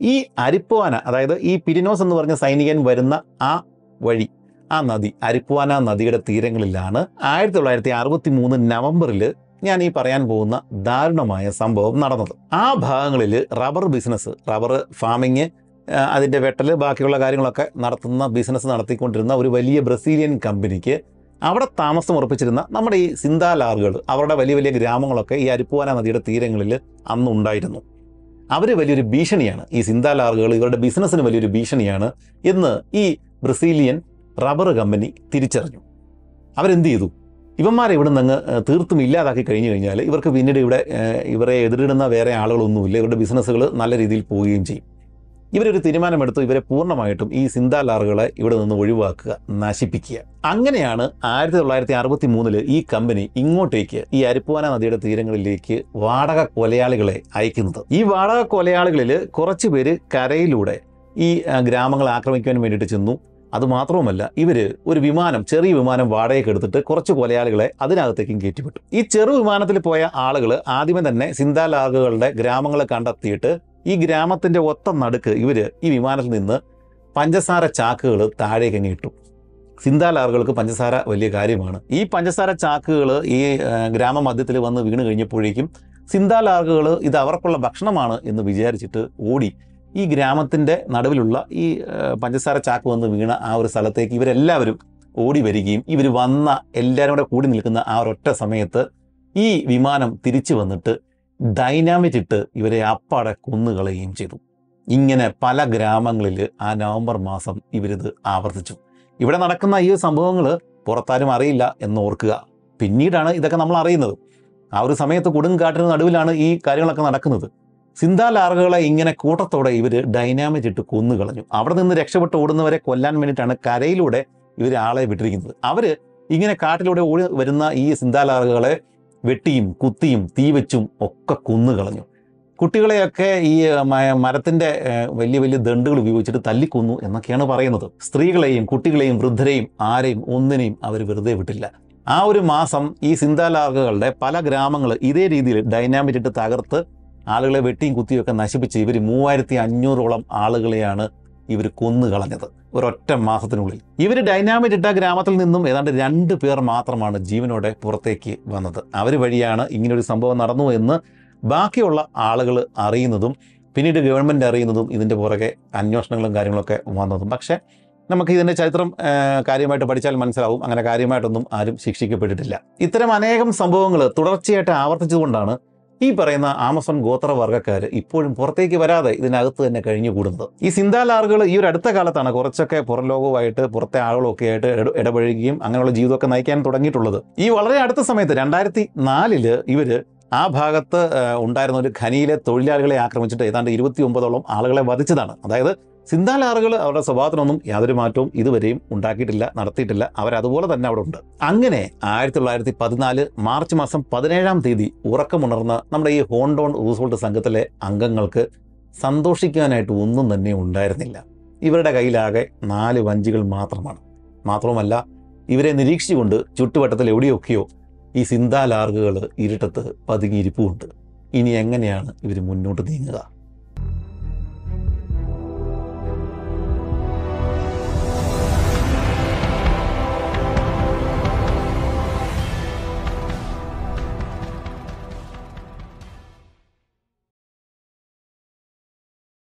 ഈ അരിപ്പുവാന അതായത് ഈ പിരിനോസ് എന്ന് പറഞ്ഞ സൈനികൻ വരുന്ന ആ വഴി ആ നദി അരിപ്പുവാന നദിയുടെ തീരങ്ങളിലാണ് ആയിരത്തി തൊള്ളായിരത്തി അറുപത്തി മൂന്ന് നവംബറിൽ ഞാൻ ഈ പറയാൻ പോകുന്ന ദാരുണമായ സംഭവം നടന്നത്. ആ ഭാഗങ്ങളിൽ റബ്ബർ ബിസിനസ് റബ്ബർ ഫാമിങ് അതിന്റെ വെട്ടൽ ബാക്കിയുള്ള കാര്യങ്ങളൊക്കെ നടത്തുന്ന ബിസിനസ് നടത്തിക്കൊണ്ടിരുന്ന ഒരു വലിയ ബ്രസീലിയൻ കമ്പനിക്ക് അവിടെ താമസം ഉറപ്പിച്ചിരുന്ന നമ്മുടെ ഈ സിന്താലാറുകൾ അവരുടെ വലിയ വലിയ ഗ്രാമങ്ങളൊക്കെ ഈ അരിപ്പുവാന നദിയുടെ തീരങ്ങളിൽ അന്നുണ്ടായിരുന്നു അവർ വലിയൊരു ഭീഷണിയാണ്. ഈ സിന്താലാറുകൾ ഇവരുടെ ബിസിനസ്സിന് വലിയൊരു ഭീഷണിയാണ് എന്ന് ഈ ബ്രസീലിയൻ റബ്ബർ കമ്പനി തിരിച്ചറിഞ്ഞു. അവരെന്ത് ചെയ്തു? ഇവന്മാരെ ഇവിടെ നിന്ന് തീർത്തും ഇല്ലാതാക്കി കഴിഞ്ഞു കഴിഞ്ഞാൽ ഇവർക്ക് പിന്നീട് ഇവിടെ ഇവരെ എതിരിടുന്ന വേറെ ആളുകളൊന്നുമില്ല. ഇവരുടെ ബിസിനസ്സുകൾ നല്ല രീതിയിൽ പോവുകയും ചെയ്യും. ഇവരൊരു തീരുമാനമെടുത്തു ഇവരെ പൂർണമായിട്ടും ഈ സിന്താലാറുകളെ ഇവിടെ നിന്ന് ഒഴിവാക്കുക നശിപ്പിക്കുക. അങ്ങനെയാണ് ആയിരത്തി തൊള്ളായിരത്തി അറുപത്തി മൂന്നിൽ ഈ കമ്പനി ഇങ്ങോട്ടേക്ക് ഈ അരിപ്പുവാന നദിയുടെ തീരങ്ങളിലേക്ക് വാടക കൊലയാളികളെ അയക്കുന്നത്. ഈ വാടക കൊലയാളികളിൽ കുറച്ച് പേര് കരയിലൂടെ ഈ ഗ്രാമങ്ങൾ ആക്രമിക്കാൻ വേണ്ടിയിട്ട് ചെന്നു. അതുമാത്രവുമല്ല ഇവർ ഒരു വിമാനം ചെറിയ വിമാനം വാടകയ്ക്ക് എടുത്തിട്ട് കുറച്ച് കൊലയാളികളെ അതിനകത്തേക്കും കയറ്റിവിട്ടു. ഈ ചെറു വിമാനത്തിൽ പോയ ആളുകൾ ആദ്യമേ തന്നെ സിന്താലാഗുകളുടെ ഗ്രാമങ്ങളെ കണ്ടെത്തിയിട്ട് ഈ ഗ്രാമത്തിന്റെ ഒത്ത നടുക്ക് ഇവർ ഈ വിമാനത്തിൽ നിന്ന് പഞ്ചസാര ചാക്കുകൾ താഴേക്ക് ഇട്ടു. സിന്താലാറുകൾക്ക് പഞ്ചസാര വലിയ കാര്യമാണ്. ഈ പഞ്ചസാര ചാക്കുകൾ ഈ ഗ്രാമമധ്യത്തിൽ വന്ന് വീണ് കഴിഞ്ഞപ്പോഴേക്കും സിന്താലാറുകൾ ഇത് അവർക്കുള്ള ഭക്ഷണമാണ് എന്ന് വിചാരിച്ചിട്ട് ഓടി ഈ ഗ്രാമത്തിന്റെ നടുവിലുള്ള ഈ പഞ്ചസാര ചാക്ക് വന്ന് വീണ ആ ഒരു സ്ഥലത്തേക്ക് ഇവരെല്ലാവരും ഓടി വരികയും ഇവർ വന്ന എല്ലാവരും കൂടെ കൂടി നിൽക്കുന്ന ആ ഒരൊറ്റ സമയത്ത് ഈ വിമാനം തിരിച്ചു വന്നിട്ട് ഡൈനാമിറ്റ് ഇട്ട് ഇവരെ അപ്പാടെ കൊന്നുകളയുകയും ചെയ്തു. ഇങ്ങനെ പല ഗ്രാമങ്ങളിൽ ആ നവംബർ മാസം ഇവരിത് ആവർത്തിച്ചു. ഇവിടെ നടക്കുന്ന ഈ സംഭവങ്ങൾ പുറത്താരും അറിയില്ല എന്ന് ഓർക്കുക പിന്നീടാണ് ഇതൊക്കെ നമ്മൾ അറിയുന്നത് ആ ഒരു സമയത്ത് കൊടുങ്കാട്ടിന് നടുവിലാണ് ഈ കാര്യങ്ങളൊക്കെ നടക്കുന്നത്. സിന്താലാറുകളെ ഇങ്ങനെ കൂട്ടത്തോടെ ഇവർ ഡൈനാമിറ്റ് ഇട്ട് കൊന്നുകളഞ്ഞു. അവിടെ നിന്ന് രക്ഷപ്പെട്ട് ഓടുന്നവരെ കൊല്ലാൻ വേണ്ടിയിട്ടാണ് കരയിലൂടെ ഇവർ ആളെ വിട്ടിരിക്കുന്നത്. അവർ ഇങ്ങനെ കാട്ടിലൂടെ ഓടി വരുന്ന ഈ സിന്താലാറുകളെ വെട്ടിയും കുത്തിയും തീ വെച്ചും ഒക്കെ കൊന്നുകളഞ്ഞു. കുട്ടികളെയൊക്കെ ഈ മരത്തിന്റെ വലിയ വലിയ ദണ്ടുകൾ ഉപയോഗിച്ചിട്ട് തല്ലിക്കൊന്നു എന്നൊക്കെയാണ് പറയുന്നത്. സ്ത്രീകളെയും കുട്ടികളെയും വൃദ്ധരെയും ആരെയും ഒന്നിനെയും അവർ വെറുതെ വിട്ടില്ല. ആ ഒരു മാസം ഈ സിന്താലാർഗകളുടെ പല ഗ്രാമങ്ങൾ ഇതേ രീതിയിൽ ഡൈനാമിറ്റ് ഇട്ട് തകർത്ത് ആളുകളെ വെട്ടിയും കുത്തിയൊക്കെ നശിപ്പിച്ച് ഇവർ മൂവായിരത്തി അഞ്ഞൂറോളം ആളുകളെയാണ് ഇവർ കൊന്നു കളഞ്ഞത്. ഒരൊറ്റ മാസത്തിനുള്ളിൽ. ഇവർ ഡൈനാമിറ്റ് ഇട്ട ഗ്രാമത്തിൽ നിന്നും ഏതാണ്ട് രണ്ട് പേർ മാത്രമാണ് ജീവനോടെ പുറത്തേക്ക് വന്നത്. അവർ വഴിയാണ് ഇങ്ങനൊരു സംഭവം നടന്നു എന്ന് ബാക്കിയുള്ള ആളുകൾ അറിയുന്നതും പിന്നീട് ഗവൺമെന്റ് അറിയുന്നതും ഇതിന്റെ പുറകെ അന്വേഷണങ്ങളും കാര്യങ്ങളൊക്കെ വന്നതും. പക്ഷേ നമുക്ക് ഇതിന്റെ ചരിത്രം കാര്യമായിട്ട് പഠിച്ചാൽ മനസ്സിലാവും. അങ്ങനെ കാര്യമായിട്ടൊന്നും ആരും ശിക്ഷിക്കപ്പെട്ടിട്ടില്ല. ഇത്തരം അനേകം സംഭവങ്ങൾ തുടർച്ചയായിട്ട് ആവർത്തിച്ചുകൊണ്ടാണ് ഈ പറയുന്ന ആമസോൺ ഗോത്രവർഗക്കാർ ഇപ്പോഴും പുറത്തേക്ക് വരാതെ ഇതിനകത്ത് തന്നെ കഴിഞ്ഞുകൂടുന്നത്. ഈ സിന്താലാറുകൾ ഈ ഒരു അടുത്ത കാലത്താണ് കുറച്ചൊക്കെ പുറം ലോകവുമായിട്ട് പുറത്തെ ആളുകളൊക്കെ ആയിട്ട് ഇടപഴകുകയും അങ്ങനെയുള്ള ജീവിതമൊക്കെ നയിക്കാൻ തുടങ്ങിയിട്ടുള്ളത്. ഈ വളരെ അടുത്ത സമയത്ത് രണ്ടായിരത്തി നാലിൽ ഇവർ ആ ഭാഗത്ത് ഉണ്ടായിരുന്ന ഒരു ഖനിയിലെ തൊഴിലാളികളെ ആക്രമിച്ചിട്ട് ഏതാണ്ട് ഇരുപത്തി ഒമ്പതോളം ആളുകളെ വധിച്ചതാണ്. അതായത് സിന്താലാറുകൾ അവരുടെ സ്വഭാവത്തിനൊന്നും യാതൊരു മാറ്റവും ഇതുവരെയും ഉണ്ടാക്കിയിട്ടില്ല നടത്തിയിട്ടില്ല. അവരതുപോലെ തന്നെ അവിടെ ഉണ്ട്. അങ്ങനെ ആയിരത്തി തൊള്ളായിരത്തി പതിനാല് മാർച്ച് മാസം പതിനേഴാം തീയതി ഉറക്കമുണർന്ന നമ്മുടെ ഈ ഹോൺഡോൺ റൂസോൾട്ട് സംഘത്തിലെ അംഗങ്ങൾക്ക് സന്തോഷിക്കാനായിട്ട് ഒന്നും തന്നെ ഉണ്ടായിരുന്നില്ല. ഇവരുടെ കയ്യിലാകെ നാല് വഞ്ചികൾ മാത്രമാണ്. മാത്രവുമല്ല ഇവരെ നിരീക്ഷിച്ചുകൊണ്ട് ചുറ്റുവട്ടത്തിൽ എവിടെയൊക്കെയോ ഈ സിന്താലാർഗുകൾ ഇരുട്ടത്ത് പതുങ്ങിയിരിപ്പുമുണ്ട് ഇനി എങ്ങനെയാണ് ഇവർ മുന്നോട്ട് നീങ്ങുക?